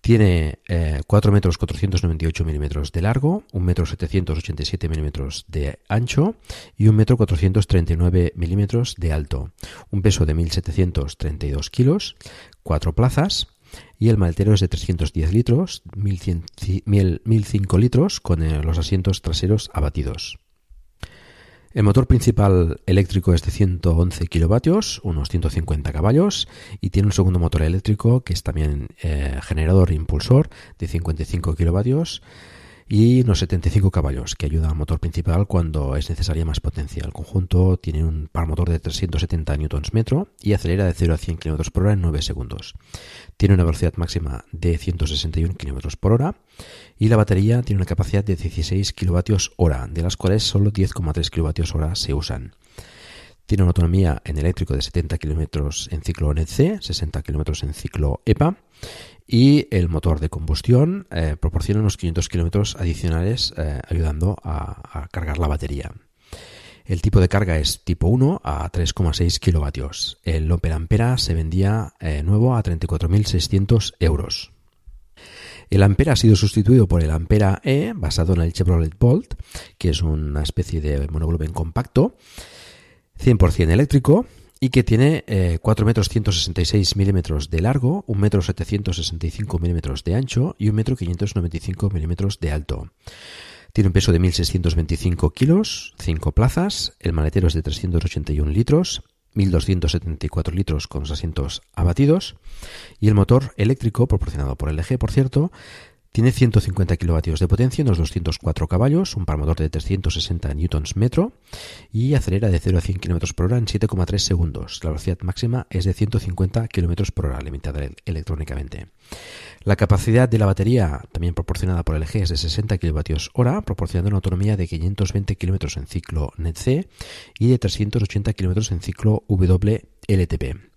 Tiene 4 eh, metros 498 milímetros de largo, 1 metro 787 milímetros de ancho y 1 metro 439 milímetros de alto. Un peso de 1.732 kilos, 4 plazas y el maletero es de 310 litros, 1.005 litros con eh, los asientos traseros abatidos. El motor principal eléctrico es de 111 kilovatios, unos 150 caballos, y tiene un segundo motor eléctrico que es también eh, generador e impulsor de 55 kilovatios y unos 75 caballos que ayuda al motor principal cuando es necesaria más potencia. El conjunto tiene un par motor de 370 Nm y acelera de 0 a 100 km por hora en 9 segundos. Tiene una velocidad máxima de 161 km por hora y la batería tiene una capacidad de 16 kWh, de las cuales solo 10,3 kWh se usan. Tiene una autonomía en eléctrico de 70 km en ciclo NEC, 60 km en ciclo EPA y el motor de combustión eh, proporciona unos 500 kilómetros adicionales eh, ayudando a, cargar la batería. El tipo de carga es tipo 1 a 3,6 kilovatios. El Opel Ampera se vendía eh, nuevo a 34.600 euros. El Ampera ha sido sustituido por el Ampera E, basado en el Chevrolet Bolt, que es una especie de monovolumen compacto, 100% eléctrico, y que tiene 4 eh, metros 166 milímetros de largo, 1 metro 765 milímetros de ancho y 1 metro 595 milímetros de alto. Tiene un peso de 1.625 kilos, 5 plazas, el maletero es de 381 litros, 1.274 litros con los asientos abatidos y el motor eléctrico proporcionado por LG, por cierto, tiene 150 kilovatios de potencia, unos 204 caballos, un par motor de 360 newtons metro y acelera de 0 a 100 km por hora en 7,3 segundos. La velocidad máxima es de 150 km por hora, limitada electrónicamente. La capacidad de la batería, también proporcionada por LG, es de 60 kWh, proporcionando una autonomía de 520 km en ciclo NET-C y de 380 km en ciclo WLTP.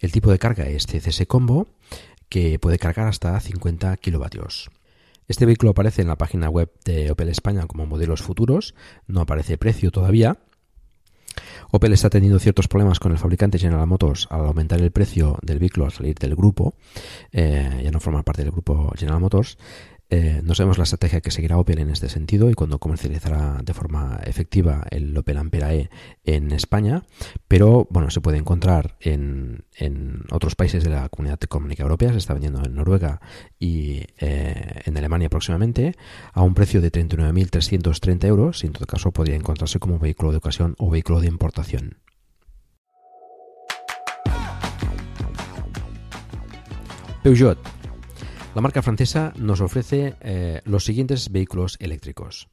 El tipo de carga es CCS Combo que puede cargar hasta 50 kilovatios. Este vehículo aparece en la página web de Opel España como modelos futuros, no aparece precio todavía. Opel está teniendo ciertos problemas con el fabricante General Motors al aumentar el precio del vehículo al salir del grupo, eh, ya no forma parte del grupo General Motors, eh, no sabemos la estrategia que seguirá Opel en este sentido y cuando comercializará de forma efectiva el Opel Ampera E en España, pero bueno, se puede encontrar en, otros países de la Comunidad Económica Europea, se está vendiendo en Noruega y eh, en Alemania próximamente a un precio de 39.330 euros. Y en todo caso podría encontrarse como vehículo de ocasión o vehículo de importación. Peugeot la marca francesa nos ofrece eh, los siguientes vehículos eléctricos.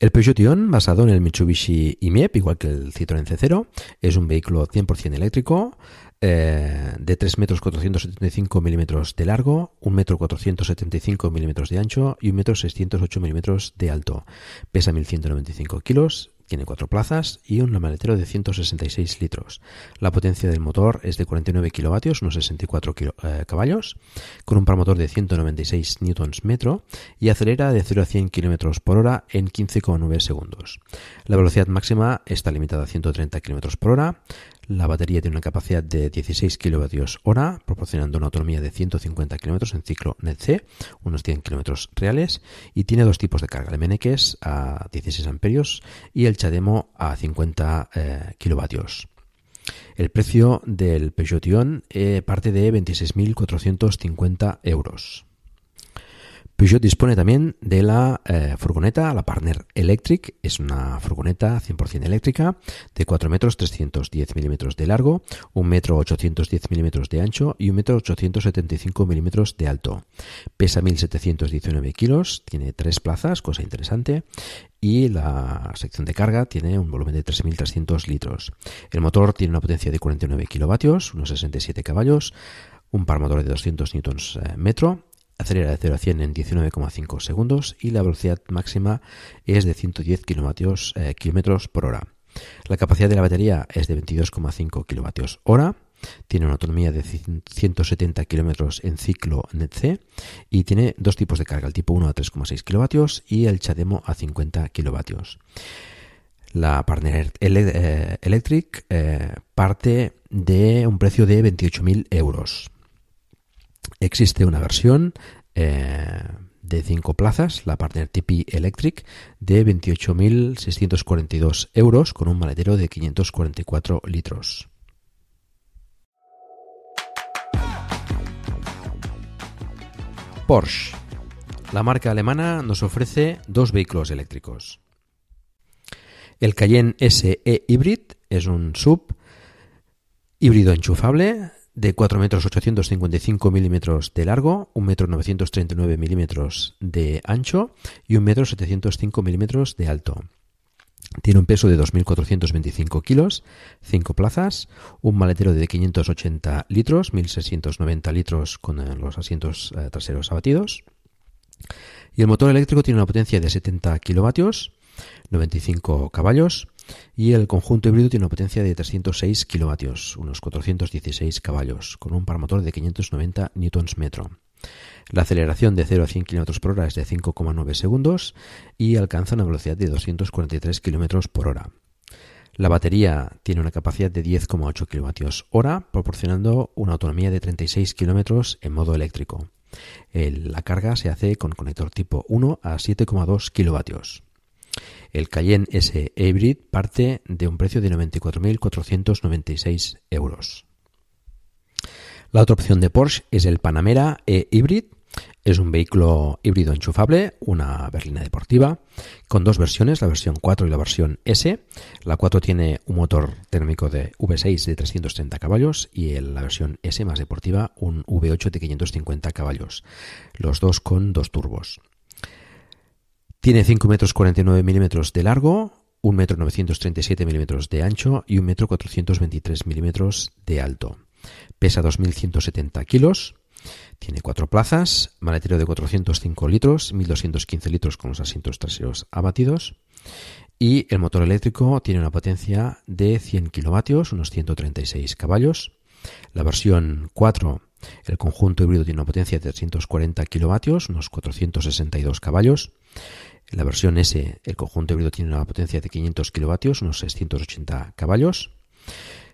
El Peugeot Ion, basado en el Mitsubishi IMIEP, igual que el Citroën C0, es un vehículo 100% eléctrico eh, de 3 metros 475 milímetros de largo, 1 metro 475 milímetros de ancho y 1 metro 608 milímetros de alto. Pesa 1195 kilos tiene cuatro plazas y un maletero de 166 litros. La potencia del motor es de 49 kilovatios, unos 64 eh, caballos, con un par motor de 196 newtons metro y acelera de 0 a 100 kilómetros por hora en 15,9 segundos. La velocidad máxima está limitada a 130 kilómetros por hora. La batería tiene una capacidad de 16 kWh, proporcionando una autonomía de 150 km en ciclo NET-C, unos 100 km reales, y tiene dos tipos de carga, el MNX a 16 amperios y el CHAdeMO a 50 eh, kilovatios. El precio del Peugeot Ion eh, parte de 26.450 euros. Peugeot dispone también de la eh, furgoneta, la Partner Electric. Es una furgoneta 100% eléctrica de 4 metros 310 milímetros de largo, 1 metro 810 milímetros de ancho y 1 metro 875 milímetros de alto. Pesa 1719 kilos, tiene tres plazas, cosa interesante, y la sección de carga tiene un volumen de 3.300 litros. El motor tiene una potencia de 49 kilovatios, unos 67 caballos, un par motor de 200 newtons eh, metro, acelera de 0 a 100 en 19,5 segundos y la velocidad máxima es de 110 kilómetros eh, por hora. La capacidad de la batería es de 22,5 kilovatios hora. Tiene una autonomía de 170 kilómetros en ciclo NET-C y tiene dos tipos de carga, el tipo 1 a 3,6 kilovatios y el CHAdeMO a 50 kilovatios. La Partner eh, Electric parte de un precio de 28.000 euros. Existe una versión eh, de 5 plazas, la Partner TP Electric, de 28.642 euros con un maletero de 544 litros. Porsche. La marca alemana nos ofrece dos vehículos eléctricos. El Cayenne SE Hybrid es un sub híbrido enchufable de 4 metros 855 milímetros de largo, 1 metro 939 milímetros de ancho y 1 metro 705 milímetros de alto. Tiene un peso de 2.425 kilos, 5 plazas, un maletero de 580 litros, 1.690 litros con eh, los asientos eh, traseros abatidos. Y el motor eléctrico tiene una potencia de 70 kilovatios, 95 caballos, y el conjunto híbrido tiene una potencia de 306 kilovatios, unos 416 caballos, con un par motor de 590 newtons metro. La aceleración de 0 a 100 km por hora es de 5,9 segundos y alcanza una velocidad de 243 km por hora. La batería tiene una capacidad de 10,8 kWh, proporcionando una autonomía de 36 km en modo eléctrico. la carga se hace con conector tipo 1 a 7,2 kW. El Cayenne S Hybrid parte de un precio de 94.496 euros. La otra opción de Porsche es el Panamera E Hybrid. Es un vehículo híbrido enchufable, una berlina deportiva, con dos versiones, la versión 4 y la versión S. La 4 tiene un motor térmico de V6 de 330 caballos y la versión S más deportiva un V8 de 550 caballos, los dos con dos turbos. Tiene 5 metros 49 milímetros de largo, 1 metro 937 milímetros de ancho y 1 metro 423 milímetros de alto. Pesa 2.170 kilos. Tiene cuatro plazas, maletero de 405 litros, 1.215 litros con los asientos traseros abatidos. Y el motor eléctrico tiene una potencia de 100 kilovatios, unos 136 caballos. La versión 4, el conjunto híbrido tiene una potencia de 340 kilovatios, unos 462 caballos. En la versión S, el conjunto híbrido tiene una potencia de 500 kilovatios, unos 680 caballos,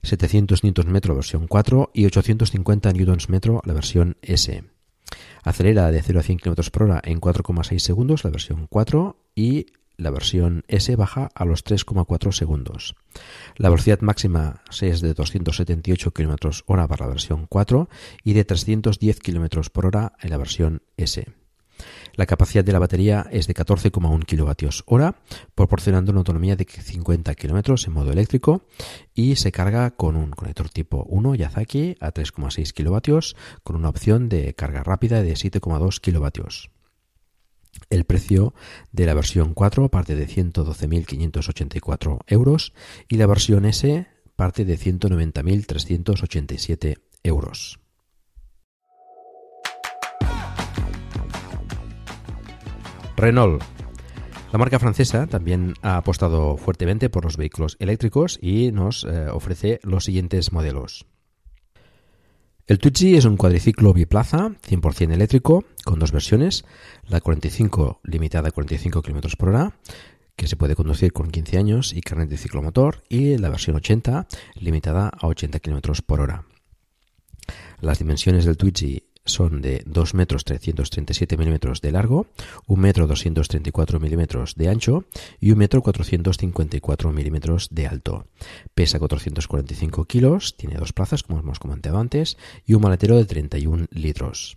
700 Nm la versión 4 y 850 Nm la versión S. Acelera de 0 a 100 km por hora en 4,6 segundos la versión 4 y la versión S baja a los 3,4 segundos. La velocidad máxima es de 278 km hora para la versión 4 y de 310 km por hora en la versión S. La capacidad de la batería es de 14,1 kWh, proporcionando una autonomía de 50 km en modo eléctrico y se carga con un conector tipo 1 Yazaki a 3,6 kW con una opción de carga rápida de 7,2 kW. El precio de la versión 4 parte de 112.584 euros y la versión S parte de 190.387 euros. Renault. La marca francesa también ha apostado fuertemente por los vehículos eléctricos y nos eh, ofrece los siguientes modelos. El Twizy es un cuadriciclo biplaza 100% eléctrico con dos versiones, la 45 limitada a 45 km por hora, que se puede conducir con 15 años y carnet de ciclomotor, y la versión 80 limitada a 80 km por hora. Las dimensiones del Twizy son de 2 metros 337 milímetros de largo, 1 metro 234 milímetros de ancho y 1 metro 454 milímetros de alto. Pesa 445 kilos, tiene dos plazas como hemos comentado antes y un maletero de 31 litros.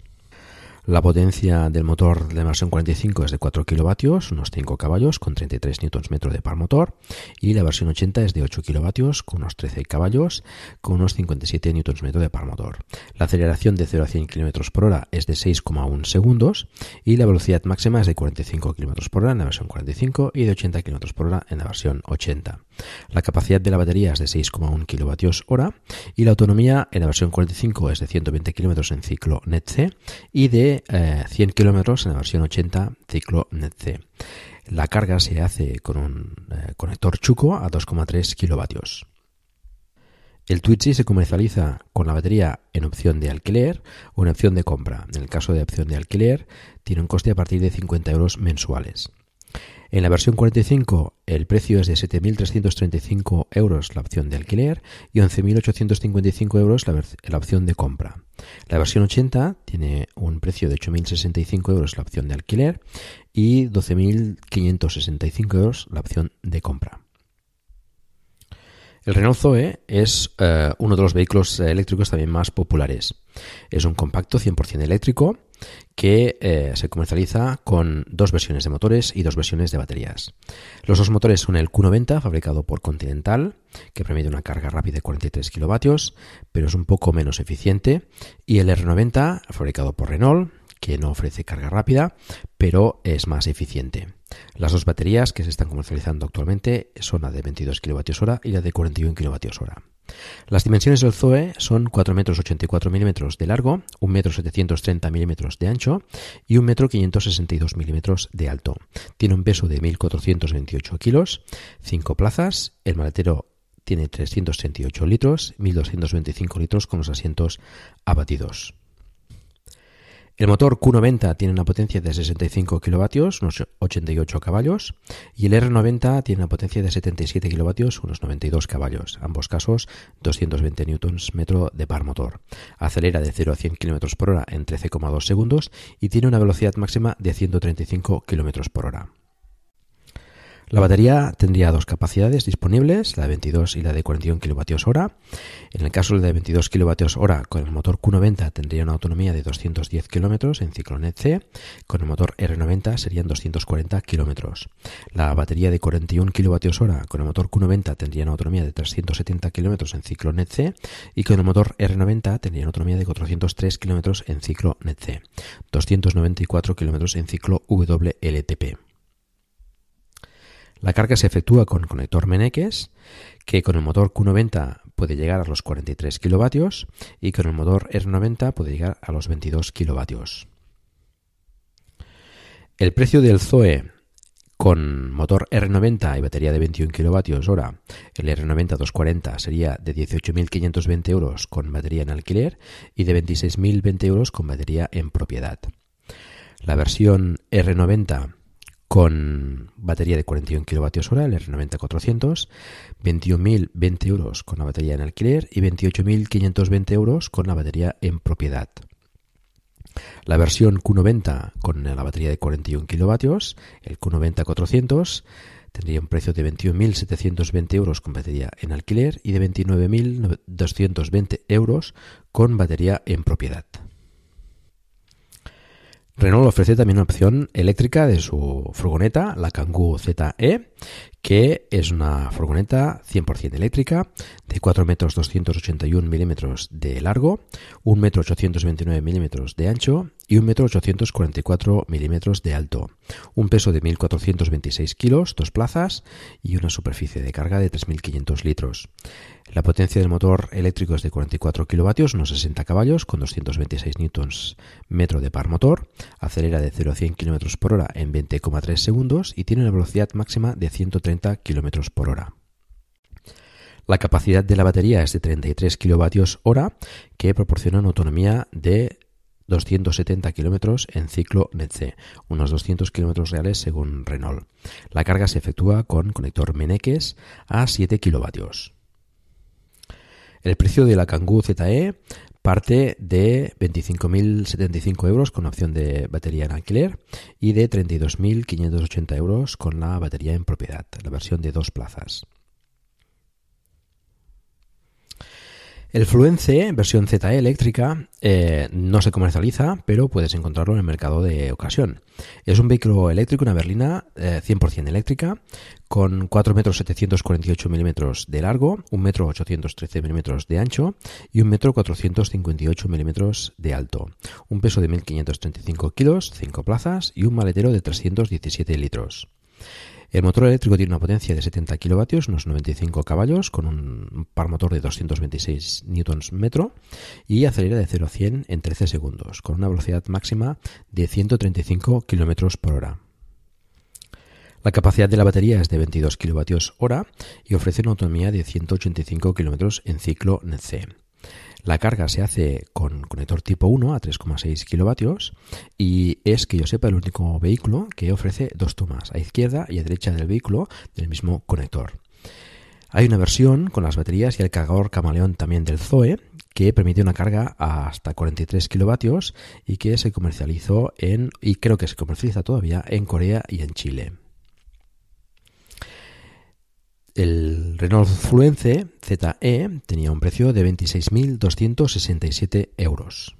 La potencia del motor de la versión 45 es de 4 kilovatios, unos 5 caballos, con 33 Nm de par motor, y la versión 80 es de 8 kilovatios, con unos 13 caballos, con unos 57 Nm de par motor. La aceleración de 0 a 100 km por hora es de 6,1 segundos, y la velocidad máxima es de 45 km por hora en la versión 45 y de 80 km por hora en la versión 80. La capacidad de la batería es de 6,1 kWh y la autonomía en la versión 45 es de 120 km en ciclo NET-C y de 100 eh, km en la versión 80 ciclo NET-C. La carga se hace con un eh, conector Chuco a 2,3 kilovatios. El Twitchy se comercializa con la batería en opción de alquiler o en opción de compra. En el caso de opción de alquiler, tiene un coste a partir de 50 euros mensuales. En la versión 45 el precio es de 7.335 euros la opción de alquiler y 11.855 euros la, la, opción de compra. La versión 80 tiene un precio de 8.065 euros la opción de alquiler y 12.565 euros la opción de compra. El Renault Zoe es eh, uno de los vehículos eléctricos también más populares. Es un compacto 100% eléctrico que eh, se comercializa con dos versiones de motores y dos versiones de baterías. Los dos motores son el Q90, fabricado por Continental, que permite una carga rápida de 43 kilovatios, pero es un poco menos eficiente, y el R90, fabricado por Renault, que no ofrece carga rápida, pero es más eficiente. Las dos baterías que se están comercializando actualmente son la de 22 kWh y la de 41 kWh. Las dimensiones del Zoe son 4 metros 84 milímetros de largo, 1 metro 730 milímetros de ancho y 1 metro 562 milímetros de alto. Tiene un peso de 1.428 kilos, 5 plazas, el maletero tiene 338 litros, 1.225 litros con los asientos abatidos. El motor Q90 tiene una potencia de 65 kilovatios, unos 88 caballos, y el R90 tiene una potencia de 77 kilovatios, unos 92 caballos, ambos casos 220 newtons metro de par motor. Acelera de 0 a 100 km por hora en 13,2 segundos y tiene una velocidad máxima de 135 km por hora. La batería tendría dos capacidades disponibles, la de 22 y la de 41 kWh. En el caso de la de 22 kWh con el motor Q90 tendría una autonomía de 210 km en ciclo NET-C, con el motor R90 serían 240 km. La batería de 41 kWh con el motor Q90 tendría una autonomía de 370 km en ciclo NET-C y con el motor R90 tendría una autonomía de 403 km en ciclo NET-C, 294 km en ciclo WLTP. La carga se efectúa con conector Meneques, que con el motor Q90 puede llegar a los 43 kilovatios y con el motor R90 puede llegar a los 22 kilovatios. El precio del Zoe con motor R90 y batería de 21 kilovatios hora, el R90 240 sería de 18.520 euros con batería en alquiler y de 26.020 euros con batería en propiedad. La versión R90 con batería de 41 kWh, el R90-400, 21.020 euros con la batería en alquiler y 28.520 euros con la batería en propiedad. La versión Q90 con la batería de 41 kW, el Q90-400, tendría un precio de 21.720 euros con batería en alquiler y de 29.220 euros con batería en propiedad. Renault ofrece también una opción eléctrica de su furgoneta, la Kangoo ZE, que es una furgoneta 100% eléctrica de 4 metros 281 milímetros de largo, 1 metro 829 milímetros de ancho y 1 metro 844 milímetros de alto, un peso de 1.426 kilos, dos plazas y una superficie de carga de 3.500 litros. La potencia del motor eléctrico es de 44 kilovatios, unos 60 caballos, con 226 newtons metro de par motor, acelera de 0 a 100 km por hora en 20,3 segundos y tiene una velocidad máxima de 130 km por hora. La capacidad de la batería es de 33 kilovatios hora, que proporciona una autonomía de 270 kilómetros en ciclo NET-C, unos 200 kilómetros reales según Renault. La carga se efectúa con conector Meneques a 7 kilovatios. El precio de la Kangoo ZE parte de 25.075 euros con opción de batería en alquiler y de 32.580 euros con la batería en propiedad, la versión de dos plazas. El Fluence versión ZE eléctrica eh, no se comercializa, pero puedes encontrarlo en el mercado de ocasión. Es un vehículo eléctrico, una berlina 100% eh, eléctrica, con 4 metros 748 milímetros de largo, 1 metro 813 milímetros de ancho y 1 metro 458 milímetros de alto. Un peso de 1.535 kilos, 5 plazas y un maletero de 317 litros. El motor eléctrico tiene una potencia de 70 kilovatios, unos 95 caballos, con un par motor de 226 newtons metro y acelera de 0 a 100 en 13 segundos, con una velocidad máxima de 135 kilómetros por hora. La capacidad de la batería es de 22 kilovatios hora y ofrece una autonomía de 185 kilómetros en ciclo NC. La carga se hace con conector tipo 1 a 3,6 kilovatios y es que yo sepa el único vehículo que ofrece dos tomas a izquierda y a derecha del vehículo del mismo conector. Hay una versión con las baterías y el cargador camaleón también del Zoe que permite una carga hasta 43 kilovatios y que se comercializó en y creo que se comercializa todavía en Corea y en Chile. El Renault Fluence ZE tenía un precio de 26.267 euros.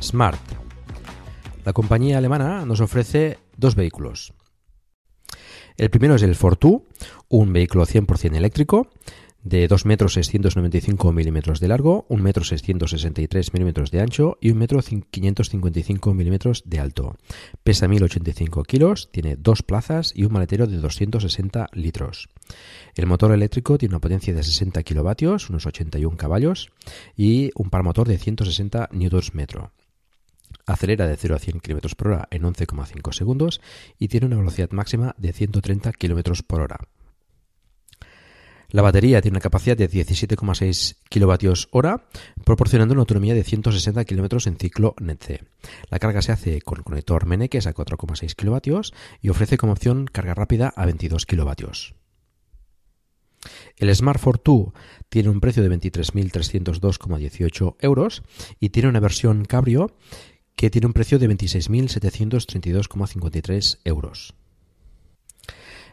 Smart. La compañía alemana nos ofrece dos vehículos. El primero es el Fortu, un vehículo 100% eléctrico de 2 metros 695 milímetros de largo, 1 metro 663 milímetros de ancho y 1 metro 555 milímetros de alto. Pesa 1085 kilos, tiene dos plazas y un maletero de 260 litros. El motor eléctrico tiene una potencia de 60 kilovatios, unos 81 caballos, y un par motor de 160 newtons metro. Acelera de 0 a 100 km por hora en 11,5 segundos y tiene una velocidad máxima de 130 km por hora. La batería tiene una capacidad de 17,6 kWh, proporcionando una autonomía de 160 km en ciclo NET-C. La carga se hace con el conector Meneques a 4,6 kW y ofrece como opción carga rápida a 22 kW. El Smart 2 tiene un precio de 23.302,18 euros y tiene una versión Cabrio que tiene un precio de 26.732,53 euros.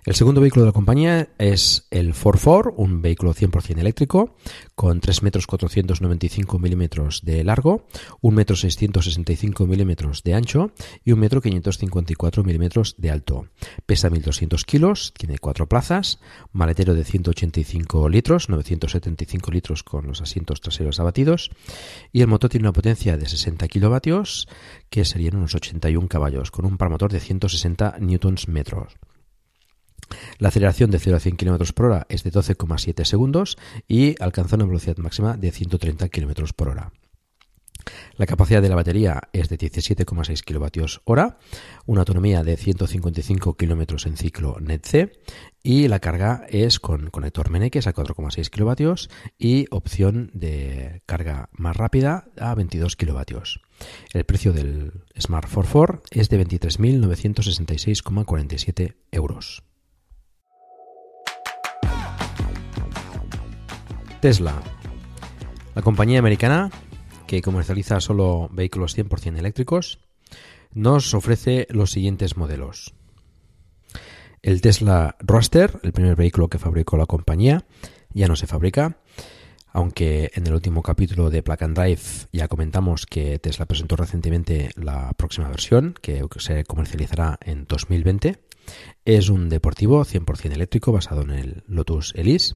El segundo vehículo de la compañía es el 44, un vehículo 100% eléctrico con 3 metros 495 milímetros de largo, 1 metro 665 milímetros de ancho y 1 metro 554 milímetros de alto. Pesa 1200 kilos, tiene 4 plazas, maletero de 185 litros, 975 litros con los asientos traseros abatidos y el motor tiene una potencia de 60 kilovatios que serían unos 81 caballos con un par motor de 160 newtons metros. La aceleración de 0 a 100 km por hora es de 12,7 segundos y alcanza una velocidad máxima de 130 km por hora. La capacidad de la batería es de 17,6 kWh, una autonomía de 155 km en ciclo NET-C y la carga es con conector Meneques a 4,6 kW y opción de carga más rápida a 22 kW. El precio del Smart 44 es de 23.966,47 euros. Tesla. La compañía americana, que comercializa solo vehículos 100% eléctricos, nos ofrece los siguientes modelos. El Tesla Roadster, el primer vehículo que fabricó la compañía, ya no se fabrica, aunque en el último capítulo de Plug and Drive ya comentamos que Tesla presentó recientemente la próxima versión, que se comercializará en 2020. Es un deportivo 100% eléctrico basado en el Lotus Elise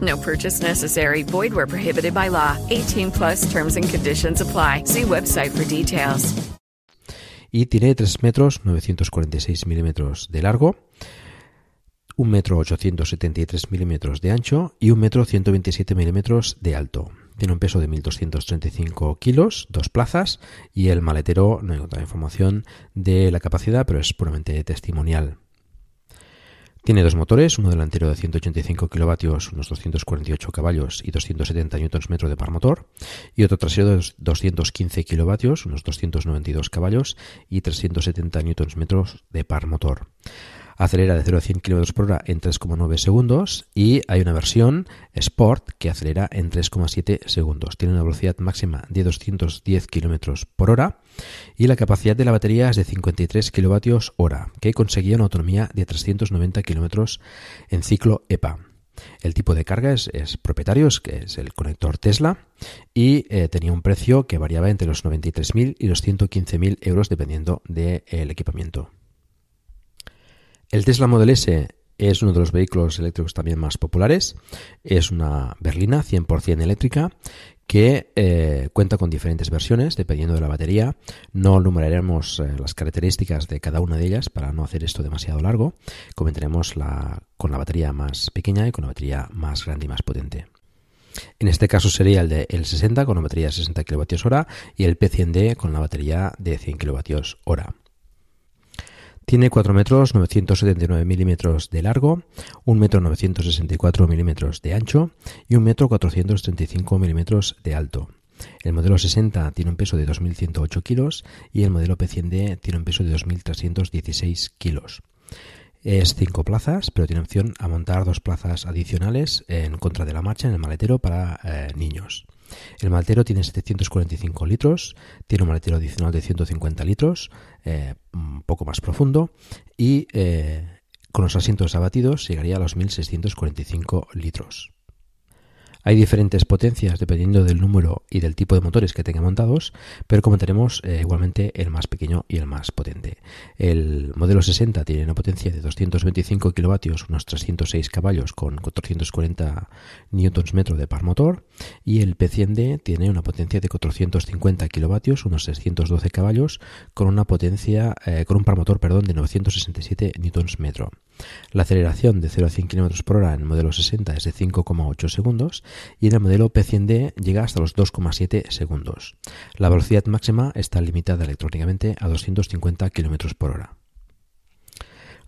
No purchase necessary. Void where prohibited by law. 18 plus terms and conditions apply. See website for details. Y tiene 3 metros 946 milímetros de largo, 1 metro 873 milímetros de ancho y 1 metro 127 milímetros de alto. Tiene un peso de 1.235 kilos, dos plazas y el maletero, no hay otra información de la capacidad, pero es puramente testimonial. Tiene dos motores, uno delantero de 185 kilovatios, unos 248 caballos y 270 Nm de par motor, y otro trasero de 215 kilovatios, unos 292 caballos y 370 Nm de par motor acelera de 0 a 100 km por hora en 3,9 segundos y hay una versión Sport que acelera en 3,7 segundos. Tiene una velocidad máxima de 210 km por hora y la capacidad de la batería es de 53 kWh, que conseguía una autonomía de 390 km en ciclo EPA. El tipo de carga es, propietario, que es el conector Tesla, y eh, tenía un precio que variaba entre los 93.000 y los 115.000 euros dependiendo del equipamiento. El Tesla Model S es uno de los vehículos eléctricos también más populares. Es una berlina 100% eléctrica que eh, cuenta con diferentes versiones dependiendo de la batería. No numeraremos eh, las características de cada una de ellas para no hacer esto demasiado largo. Comentaremos la, con la batería más pequeña y con la batería más grande y más potente. En este caso sería el de el 60 con la batería de 60 kWh y el P100D con la batería de 100 kWh. Tiene 4 metros 979 milímetros de largo, 1 metro 964 milímetros de ancho y 1 metro 435 milímetros de alto. El modelo 60 tiene un peso de 2.108 kilos y el modelo P100D tiene un peso de 2.316 kilos. Es 5 plazas, pero tiene opción a montar dos plazas adicionales en contra de la marcha en el maletero para eh, niños. El maletero tiene 745 litros, tiene un maletero adicional de 150 litros, eh, un poco más profundo, y eh, con los asientos abatidos llegaría a los 1645 litros. Hay diferentes potencias dependiendo del número y del tipo de motores que tenga montados, pero como tenemos eh, igualmente el más pequeño y el más potente. El modelo 60 tiene una potencia de 225 kilovatios, unos 306 caballos con 440 Nm de par motor, y el P100D tiene una potencia de 450 kilovatios, unos 612 caballos, con una potencia, eh, con un par motor, perdón, de 967 Nm. La aceleración de 0 a 100 km por hora en el modelo 60 es de 5,8 segundos y en el modelo P100D llega hasta los 2,7 segundos. La velocidad máxima está limitada electrónicamente a 250 km por hora.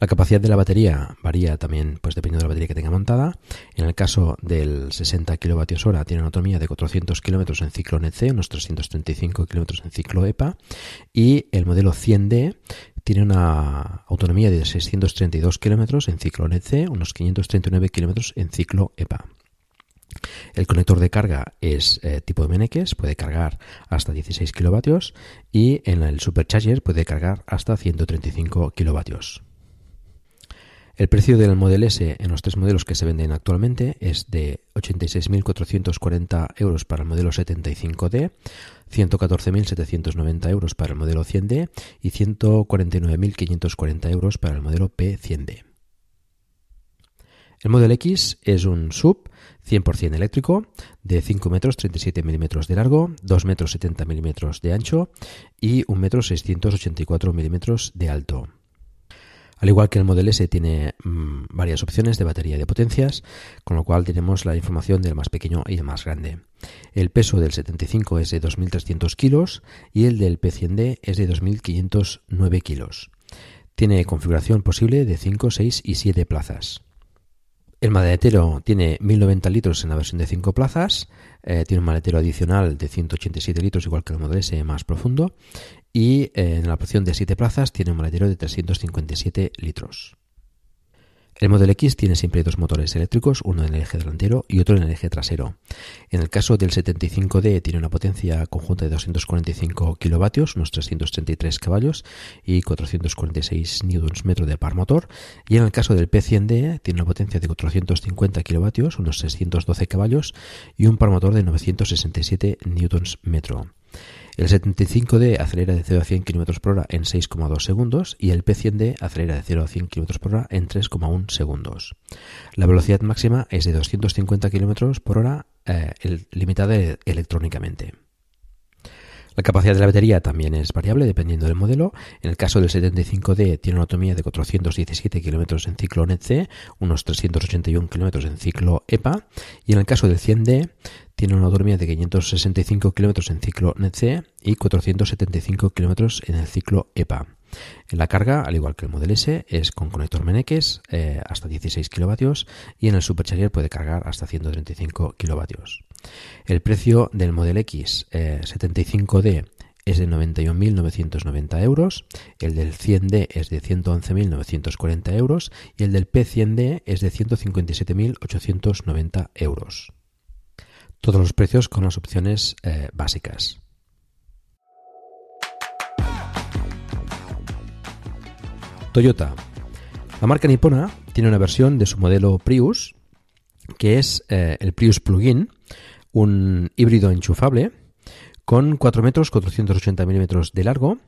La capacidad de la batería varía también pues dependiendo de la batería que tenga montada. En el caso del 60 kWh tiene una autonomía de 400 km en ciclo NEC, unos 335 km en ciclo EPA y el modelo 100D tiene una autonomía de 632 km en ciclo NEC, unos 539 km en ciclo EPA. El conector de carga es eh, tipo MNX, puede cargar hasta 16 kilovatios y en el supercharger puede cargar hasta 135 kilovatios. El precio del Model S en los tres modelos que se venden actualmente es de 86.440 euros para el modelo 75D, 114.790 euros para el modelo 100D y 149.540 euros para el modelo P100D. El Model X es un sub 100% eléctrico de 5 metros 37 milímetros de largo, 2 metros 70 milímetros de ancho y 1 metro 684 milímetros de alto. Al igual que el Model S tiene mm, varias opciones de batería de potencias, con lo cual tenemos la información del más pequeño y el más grande. El peso del 75 es de 2.300 kilos y el del P100D es de 2.509 kilos. Tiene configuración posible de 5, 6 y 7 plazas. El maletero tiene 1090 litros en la versión de 5 plazas, eh, tiene un maletero adicional de 187 litros igual que el Model S más profundo y eh, en la opción de 7 plazas tiene un maletero de 357 litros. El Model X tiene siempre dos motores eléctricos, uno en el eje delantero y otro en el eje trasero. En el caso del 75D tiene una potencia conjunta de 245 kilovatios, unos 333 caballos y 446 Nm de par motor. Y en el caso del P100D tiene una potencia de 450 kilovatios, unos 612 caballos y un par motor de 967 Nm. El 75D acelera de 0 a 100 km por hora en 6,2 segundos y el P100D acelera de 0 a 100 km por hora en 3,1 segundos. La velocidad máxima es de 250 km por hora eh, limitada electrónicamente. La capacidad de la batería también es variable dependiendo del modelo. En el caso del 75D tiene una autonomía de 417 km en ciclo NEC, unos 381 km en ciclo EPA. Y en el caso del 100D tiene una autonomía de 565 km en ciclo NEC y 475 km en el ciclo EPA. La carga, al igual que el Model S, es con conector Meneques eh, hasta 16 kilovatios y en el Supercharger puede cargar hasta 135 kilovatios. El precio del Model X 75D eh, es de 91.990 euros, el del 100D es de 111.940 euros y el del P100D es de 157.890 euros. Todos los precios con las opciones eh, básicas. Toyota. La marca nipona tiene una versión de su modelo Prius que es eh, el Prius Plug-in, un híbrido enchufable con 4 metros 480 milímetros de largo,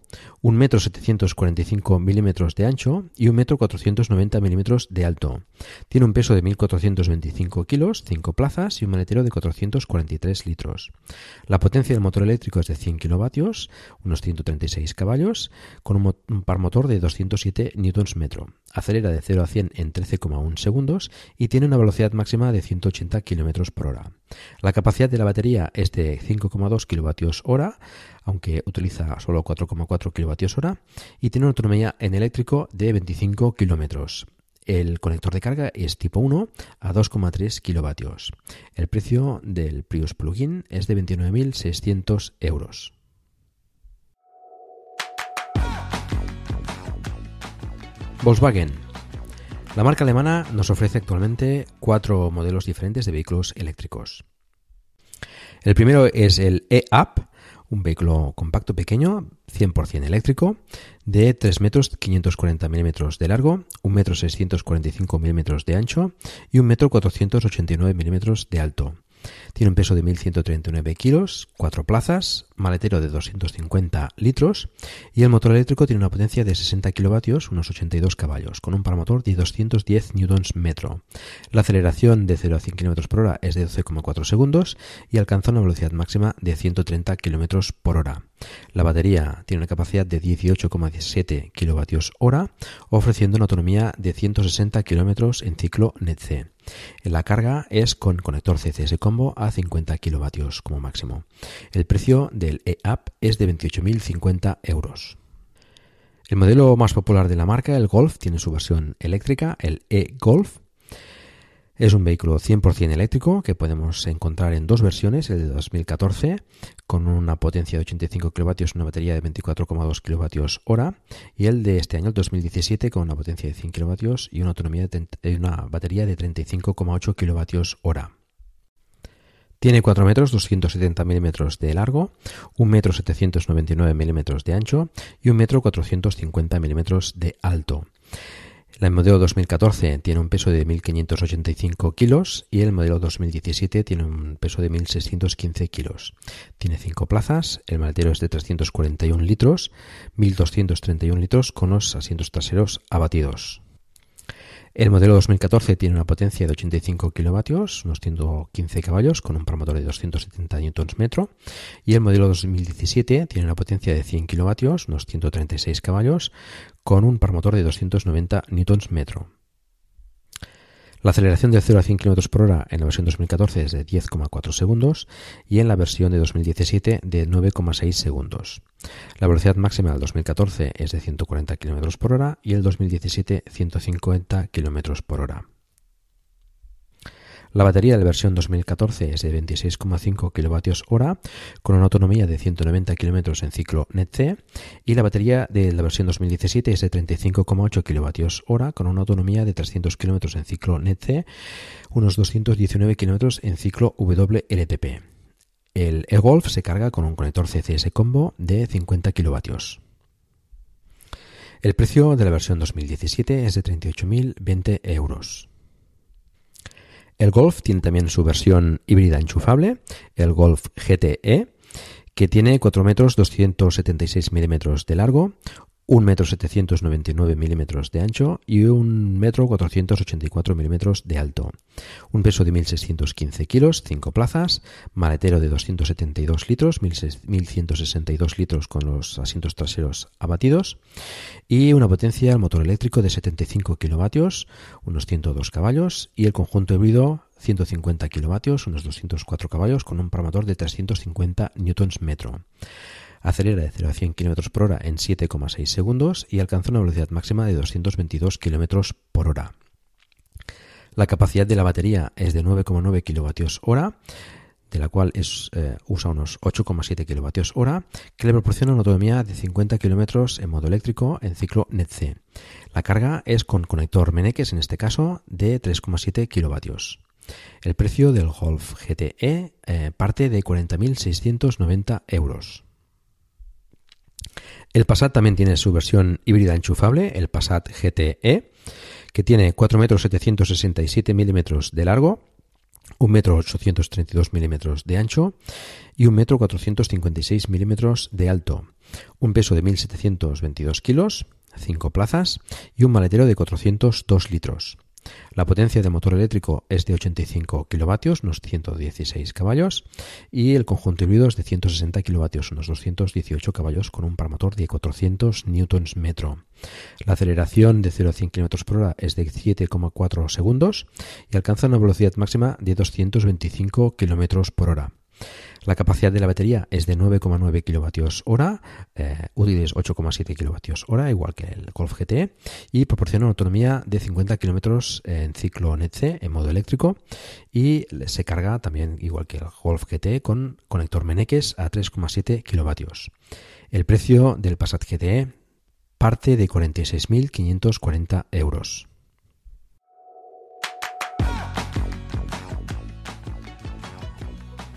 1 metro 745 milímetros de ancho y 1 metro 490 milímetros de alto. Tiene un peso de 1.425 kilos, 5 plazas y un maletero de 443 litros. La potencia del motor eléctrico es de 100 kilovatios, unos 136 caballos, con un, par motor de 207 newtons metro. Acelera de 0 a 100 en 13,1 segundos y tiene una velocidad máxima de 180 kilómetros por hora. La capacidad de la batería es de 5,2 kilovatios hora, aunque utiliza solo 4,4 kilovatios hora, y tiene una autonomía en eléctrico de 25 kilómetros. El conector de carga es tipo 1 a 2,3 kilovatios. El precio del Prius Plug-in es de 29.600 euros. Volkswagen. La marca alemana nos ofrece actualmente cuatro modelos diferentes de vehículos eléctricos. El primero es el E-Up, un vehículo compacto pequeño, 100% eléctrico, de 3 metros 540 milímetros de largo, 1 metro 645 milímetros de ancho y 1 metro 489 milímetros de alto. Tiene un peso de 1.139 kilos, 4 plazas, maletero de 250 litros y el motor eléctrico tiene una potencia de 60 kilovatios, unos 82 caballos, con un paramotor de 210 newtons metro. La aceleración de 0 a 100 km por hora es de 12,4 segundos y alcanza una velocidad máxima de 130 km por hora. La batería tiene una capacidad de 18,7 kilovatios hora, ofreciendo una autonomía de 160 km en ciclo NET-C. La carga es con conector CCS combo a 50 kilovatios como máximo. El precio del e-App es de 28.050 euros. El modelo más popular de la marca, el Golf, tiene su versión eléctrica, el e-Golf, es un vehículo 100% eléctrico que podemos encontrar en dos versiones, el de 2014 con una potencia de 85 kW y una batería de 24,2 kWh hora y el de este año, el 2017, con una potencia de 100 kW y una autonomía de una batería de 35,8 kWh hora. Tiene 4 metros 270 milímetros de largo, 1 metro 799 milímetros de ancho y 1 metro 450 milímetros de alto. El modelo 2014 tiene un peso de 1.585 kilos y el modelo 2017 tiene un peso de 1.615 kilos. Tiene 5 plazas, el maletero es de 341 litros, 1.231 litros con los asientos traseros abatidos. El modelo 2014 tiene una potencia de 85 kilovatios, unos 115 caballos, con un promotor de 270 Nm y el modelo 2017 tiene una potencia de 100 kilovatios, unos 136 caballos, con un par motor de 290 Nm. La aceleración de 0 a 100 km por hora en la versión 2014 es de 10,4 segundos y en la versión de 2017 de 9,6 segundos. La velocidad máxima del 2014 es de 140 km por hora y el 2017 150 km por hora. La batería de la versión 2014 es de 26,5 kWh con una autonomía de 190 km en ciclo NET-C y la batería de la versión 2017 es de 35,8 kWh con una autonomía de 300 km en ciclo NET-C, unos 219 km en ciclo WLTP. El e-Golf se carga con un conector CCS combo de 50 kW. El precio de la versión 2017 es de 38.020 euros. El Golf tiene también su versión híbrida enchufable, el Golf GTE, que tiene 4 metros 276 milímetros de largo, 1 metro 799 milímetros de ancho y 1 metro 484 milímetros de alto. Un peso de 1.615 kilos, 5 plazas, maletero de 272 litros, 1.162 litros con los asientos traseros abatidos y una potencia al motor eléctrico de 75 kilovatios, unos 102 caballos y el conjunto híbrido 150 kilovatios, unos 204 caballos con un paramotor de 350 newtons metro. Acelera de 0 a 100 km por hora en 7,6 segundos y alcanza una velocidad máxima de 222 km por hora. La capacidad de la batería es de 9,9 kWh, de la cual es, eh, usa unos 8,7 kWh, que le proporciona una autonomía de 50 km en modo eléctrico en ciclo NET-C. La carga es con conector Meneques, en este caso, de 3,7 kW. El precio del Golf GTE eh, parte de 40.690 euros. El Passat también tiene su versión híbrida enchufable, el Passat GTE, que tiene 4,767 milímetros de largo, 1,832 milímetros de ancho y 1,456 milímetros de alto, un peso de 1.722 kilos, 5 plazas y un maletero de 402 litros. La potencia del motor eléctrico es de 85 kilovatios, unos 116 caballos, y el conjunto híbrido es de 160 kilovatios, unos 218 caballos, con un par motor de 400 newtons metro. La aceleración de 0 a 100 km por hora es de 7,4 segundos y alcanza una velocidad máxima de 225 km por hora. La capacidad de la batería es de 9,9 kWh, eh, útiles 8,7 kWh, igual que el Golf GT, y proporciona una autonomía de 50 km en ciclo NET-C en modo eléctrico y se carga también, igual que el Golf GT, con conector Meneques a 3,7 kW. El precio del Passat GTE parte de 46.540 euros.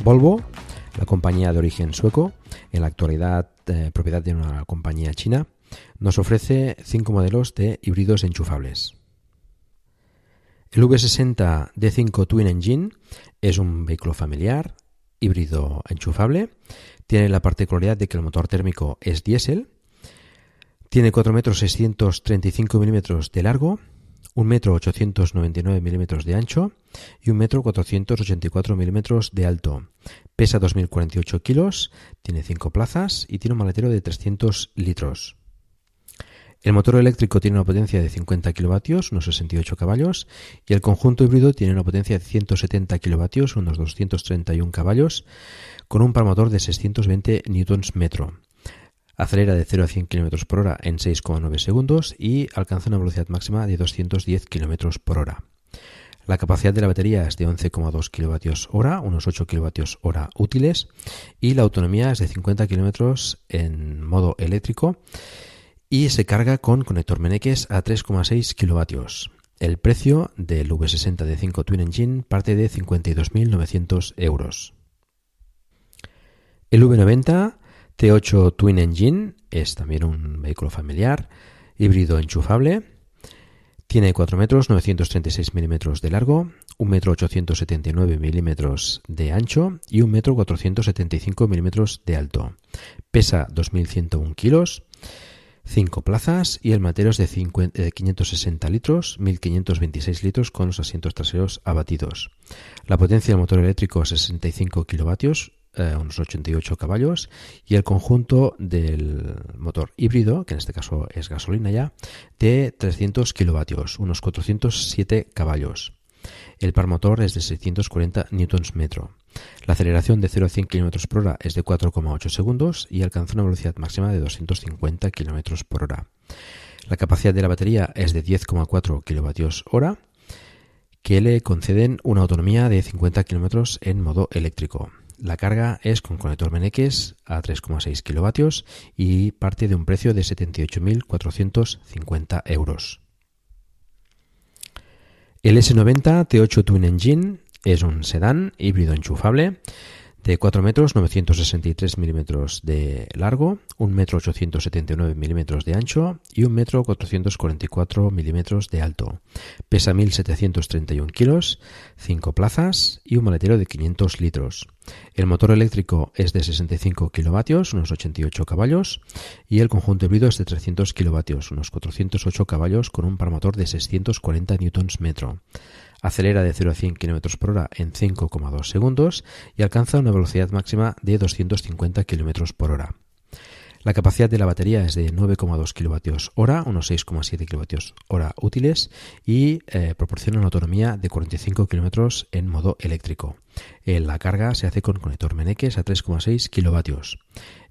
Volvo la compañía de origen sueco, en la actualidad eh, propiedad de una compañía china, nos ofrece cinco modelos de híbridos enchufables. El V60 D5 Twin Engine es un vehículo familiar, híbrido enchufable. Tiene la particularidad de que el motor térmico es diésel. Tiene 4,635 milímetros de largo 1 metro 899 milímetros de ancho y 1 metro 484 milímetros de alto. Pesa 2.048 kilos, tiene 5 plazas y tiene un maletero de 300 litros. El motor eléctrico tiene una potencia de 50 kilovatios, unos 68 caballos, y el conjunto híbrido tiene una potencia de 170 kilovatios, unos 231 caballos, con un par motor de 620 newtons metro. Acelera de 0 a 100 km por hora en 6,9 segundos y alcanza una velocidad máxima de 210 km por hora. La capacidad de la batería es de 11,2 kWh, unos 8 kWh útiles, y la autonomía es de 50 km en modo eléctrico y se carga con conector Meneques a 3,6 kW. El precio del V60 de 5 Twin Engine parte de 52.900 euros. El V90 T8 Twin Engine es también un vehículo familiar, híbrido enchufable. Tiene 4 metros 936 milímetros de largo, 1 metro 879 milímetros de ancho y 1 metro 475 milímetros de alto. Pesa 2.101 kilos, 5 plazas y el matero es de 560 litros, 1.526 litros con los asientos traseros abatidos. La potencia del motor eléctrico es 65 kilovatios, eh, unos 88 caballos, y el conjunto del motor híbrido, que en este caso es gasolina ya, de 300 kilovatios, unos 407 caballos. El par motor es de 640 newtons metro. La aceleración de 0 a 100 km por hora es de 4,8 segundos y alcanza una velocidad máxima de 250 km por hora. La capacidad de la batería es de 10,4 kWh que le conceden una autonomía de 50 km en modo eléctrico. La carga es con conector Meneques a 3,6 kilovatios y parte de un precio de 78.450 euros. El S90 T8 Twin Engine es un sedán híbrido enchufable de 4 metros 963 milímetros de largo, 1 metro 879 milímetros de ancho y 1 metro 444 milímetros de alto. Pesa 1731 kilos, 5 plazas y un maletero de 500 litros. El motor eléctrico es de 65 kilovatios, unos 88 caballos, y el conjunto híbrido es de 300 kilovatios, unos 408 caballos, con un par motor de 640 newtons metro acelera de 0 a 100 km por hora en 5,2 segundos y alcanza una velocidad máxima de 250 km por hora. La capacidad de la batería es de 9,2 kWh, unos 6,7 kWh útiles y eh, proporciona una autonomía de 45 km en modo eléctrico. la carga se hace con conector Meneques a 3,6 kW.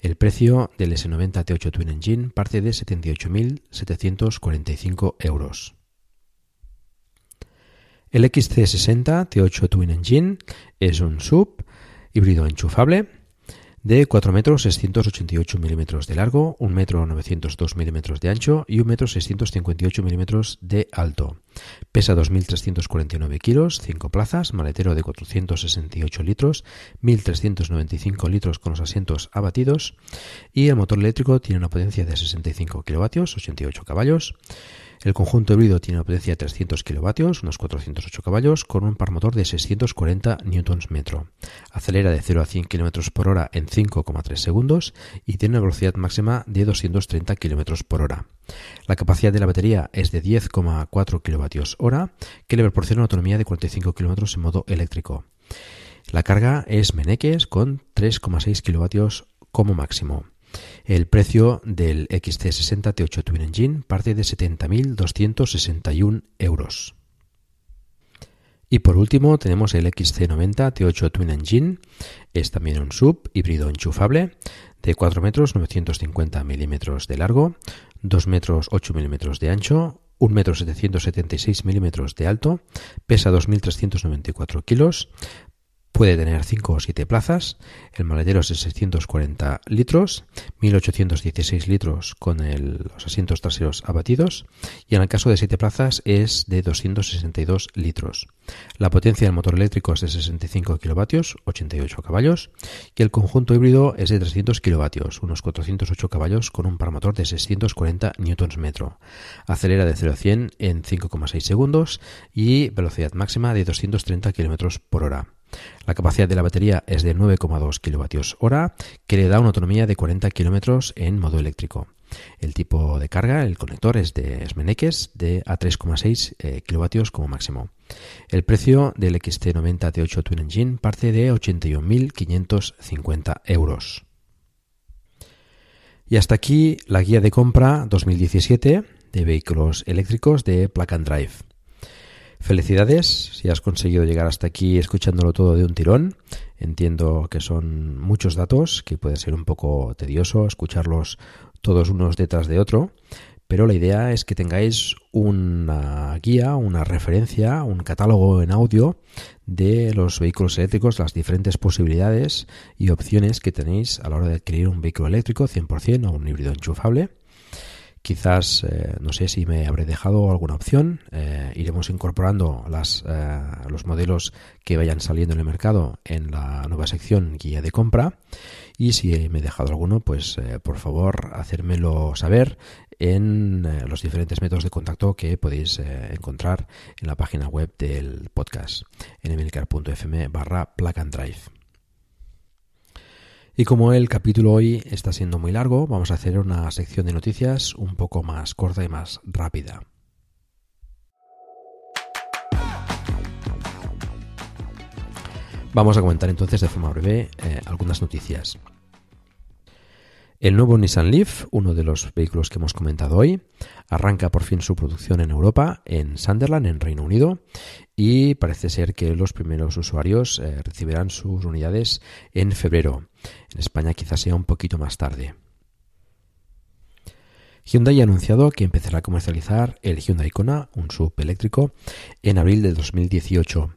El precio del S90 T8 Twin Engine parte de 78.745 euros. El XC60 T8 Twin Engine es un sub híbrido enchufable de 4 metros 688 milímetros de largo, 1 metro 902 milímetros de ancho y 1 metro 658 milímetros de alto. Pesa 2.349 kilos, 5 plazas, maletero de 468 litros, 1.395 litros con los asientos abatidos y el motor eléctrico tiene una potencia de 65 kilovatios, 88 caballos. El conjunto híbrido tiene una potencia de 300 kilovatios, unos 408 caballos, con un par motor de 640 Nm. Acelera de 0 a 100 km por hora en 5,3 segundos y tiene una velocidad máxima de 230 km por hora. La capacidad de la batería es de 10,4 kWh, que le proporciona una autonomía de 45 km en modo eléctrico. La carga es Meneques con 3,6 kW como máximo. El precio del XC60 T8 Twin Engine parte de 70.261 euros. Y por último tenemos el XC90 T8 Twin Engine, es también un sub híbrido enchufable de 4 metros 950 milímetros de largo, 2 metros 8 milímetros de ancho, 1 metro 776 milímetros de alto, pesa 2.394 kilos, Puede tener 5 o 7 plazas, el maletero es de 640 litros, 1816 litros con los asientos traseros abatidos y en el caso de 7 plazas es de 262 litros. La potencia del motor eléctrico es de 65 kilovatios, 88 caballos y el conjunto híbrido es de 300 kilovatios, unos 408 caballos con un par motor de 640 Nm. Acelera de 0 a 100 en 5,6 segundos y velocidad máxima de 230 km por hora. La capacidad de la batería es de 9,2 kWh, que le da una autonomía de 40 km en modo eléctrico. El tipo de carga, el conector es de Smeneques de a 3,6 eh, kW como máximo. El precio del XT90 T8 Twin Engine parte de 81.550 euros. Y hasta aquí la guía de compra 2017 de vehículos eléctricos de Plug and Drive. Felicidades si has conseguido llegar hasta aquí escuchándolo todo de un tirón. Entiendo que son muchos datos, que puede ser un poco tedioso escucharlos todos unos detrás de otro, pero la idea es que tengáis una guía, una referencia, un catálogo en audio de los vehículos eléctricos, las diferentes posibilidades y opciones que tenéis a la hora de adquirir un vehículo eléctrico 100% o un híbrido enchufable Quizás, eh, no sé si me habré dejado alguna opción. Eh, iremos incorporando las, eh, los modelos que vayan saliendo en el mercado en la nueva sección guía de compra. Y si me he dejado alguno, pues por favor hacérmelo saber en los diferentes métodos de contacto que podéis encontrar en la página web del podcast en emilcar.fm barra plug and drive. Y como el capítulo hoy está siendo muy largo, vamos a hacer una sección de noticias un poco más corta y más rápida. Vamos a comentar entonces de forma breve eh, algunas noticias. El nuevo Nissan Leaf, uno de los vehículos que hemos comentado hoy, arranca por fin su producción en Europa, en Sunderland, en Reino Unido, y parece ser que los primeros usuarios eh, recibirán sus unidades en febrero. En España quizás sea un poquito más tarde. Hyundai ha anunciado que empezará a comercializar el Hyundai Kona, un sub eléctrico, en abril de 2018.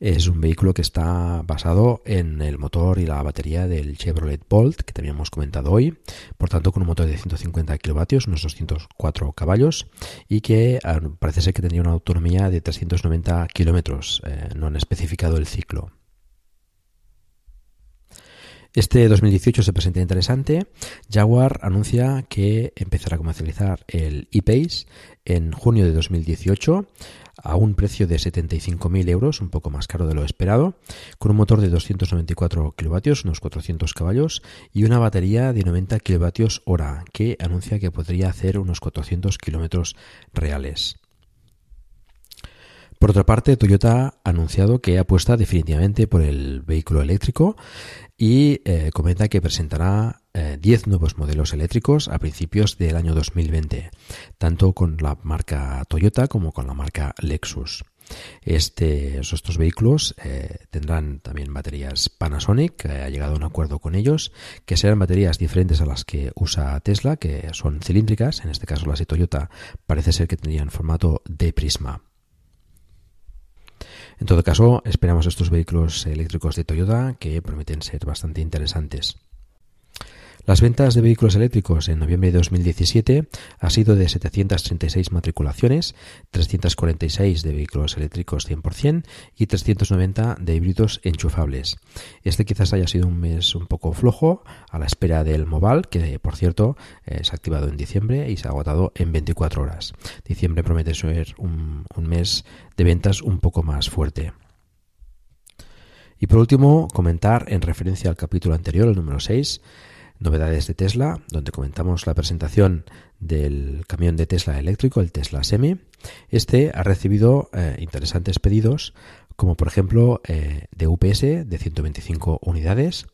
Es un vehículo que está basado en el motor y la batería del Chevrolet Bolt, que también hemos comentado hoy, por tanto con un motor de 150 kilovatios, unos 204 caballos, y que ah, parece ser que tendría una autonomía de 390 kilómetros. Eh, no han especificado el ciclo. Este 2018 se presenta interesante. Jaguar anuncia que empezará a comercializar el e-Pace en junio de 2018 a un precio de 75.000 euros, un poco más caro de lo esperado, con un motor de 294 kilovatios, unos 400 caballos, y una batería de 90 kilovatios hora, que anuncia que podría hacer unos 400 kilómetros reales. Por otra parte, Toyota ha anunciado que apuesta definitivamente por el vehículo eléctrico y eh, comenta que presentará 10 eh, nuevos modelos eléctricos a principios del año 2020, tanto con la marca Toyota como con la marca Lexus. Estos vehículos eh, tendrán también baterías Panasonic, ha llegado a un acuerdo con ellos, que serán baterías diferentes a las que usa Tesla, que son cilíndricas, en este caso las de Toyota parece ser que tendrían formato de prisma. En todo caso, esperamos estos vehículos eléctricos de Toyota que prometen ser bastante interesantes. Las ventas de vehículos eléctricos en noviembre de 2017 ha sido de 736 matriculaciones, 346 de vehículos eléctricos 100% y 390 de híbridos enchufables. Este quizás haya sido un mes un poco flojo a la espera del Mobile, que por cierto eh, se ha activado en diciembre y se ha agotado en 24 horas. Diciembre promete ser un, un mes de ventas un poco más fuerte. Y por último, comentar en referencia al capítulo anterior, el número 6, novedades de Tesla, donde comentamos la presentación del camión de Tesla eléctrico, el Tesla Semi. Este ha recibido eh, interesantes pedidos, como por ejemplo eh, de UPS de 125 unidades,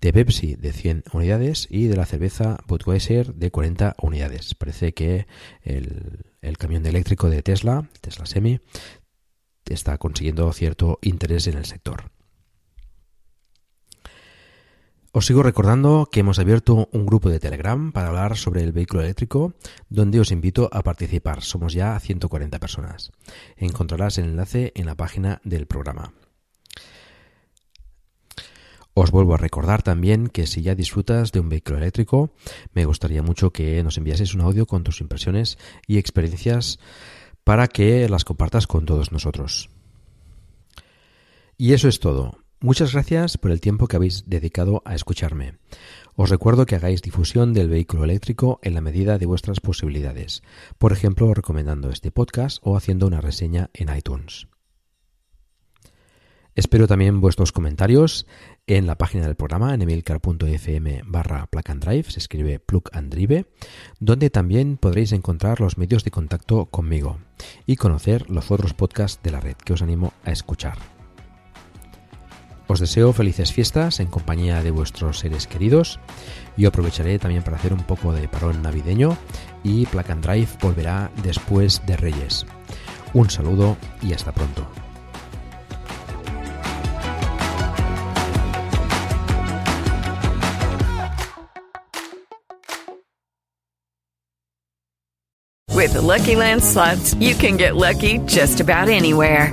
de Pepsi de 100 unidades y de la cerveza Budweiser de 40 unidades. Parece que el, el camión eléctrico de Tesla, Tesla Semi, está consiguiendo cierto interés en el sector. Os sigo recordando que hemos abierto un grupo de Telegram para hablar sobre el vehículo eléctrico, donde os invito a participar. Somos ya 140 personas. Encontrarás el enlace en la página del programa. Os vuelvo a recordar también que si ya disfrutas de un vehículo eléctrico, me gustaría mucho que nos enviases un audio con tus impresiones y experiencias para que las compartas con todos nosotros. Y eso es todo. Muchas gracias por el tiempo que habéis dedicado a escucharme. Os recuerdo que hagáis difusión del vehículo eléctrico en la medida de vuestras posibilidades, por ejemplo recomendando este podcast o haciendo una reseña en iTunes. Espero también vuestros comentarios en la página del programa en emilcar.fm barra plug and drive, se escribe plug and drive, donde también podréis encontrar los medios de contacto conmigo y conocer los otros podcasts de la red que os animo a escuchar. Os deseo felices fiestas en compañía de vuestros seres queridos y aprovecharé también para hacer un poco de parón navideño y Plack and Drive volverá después de Reyes. Un saludo y hasta pronto. With Lucky Land you can get lucky just about anywhere.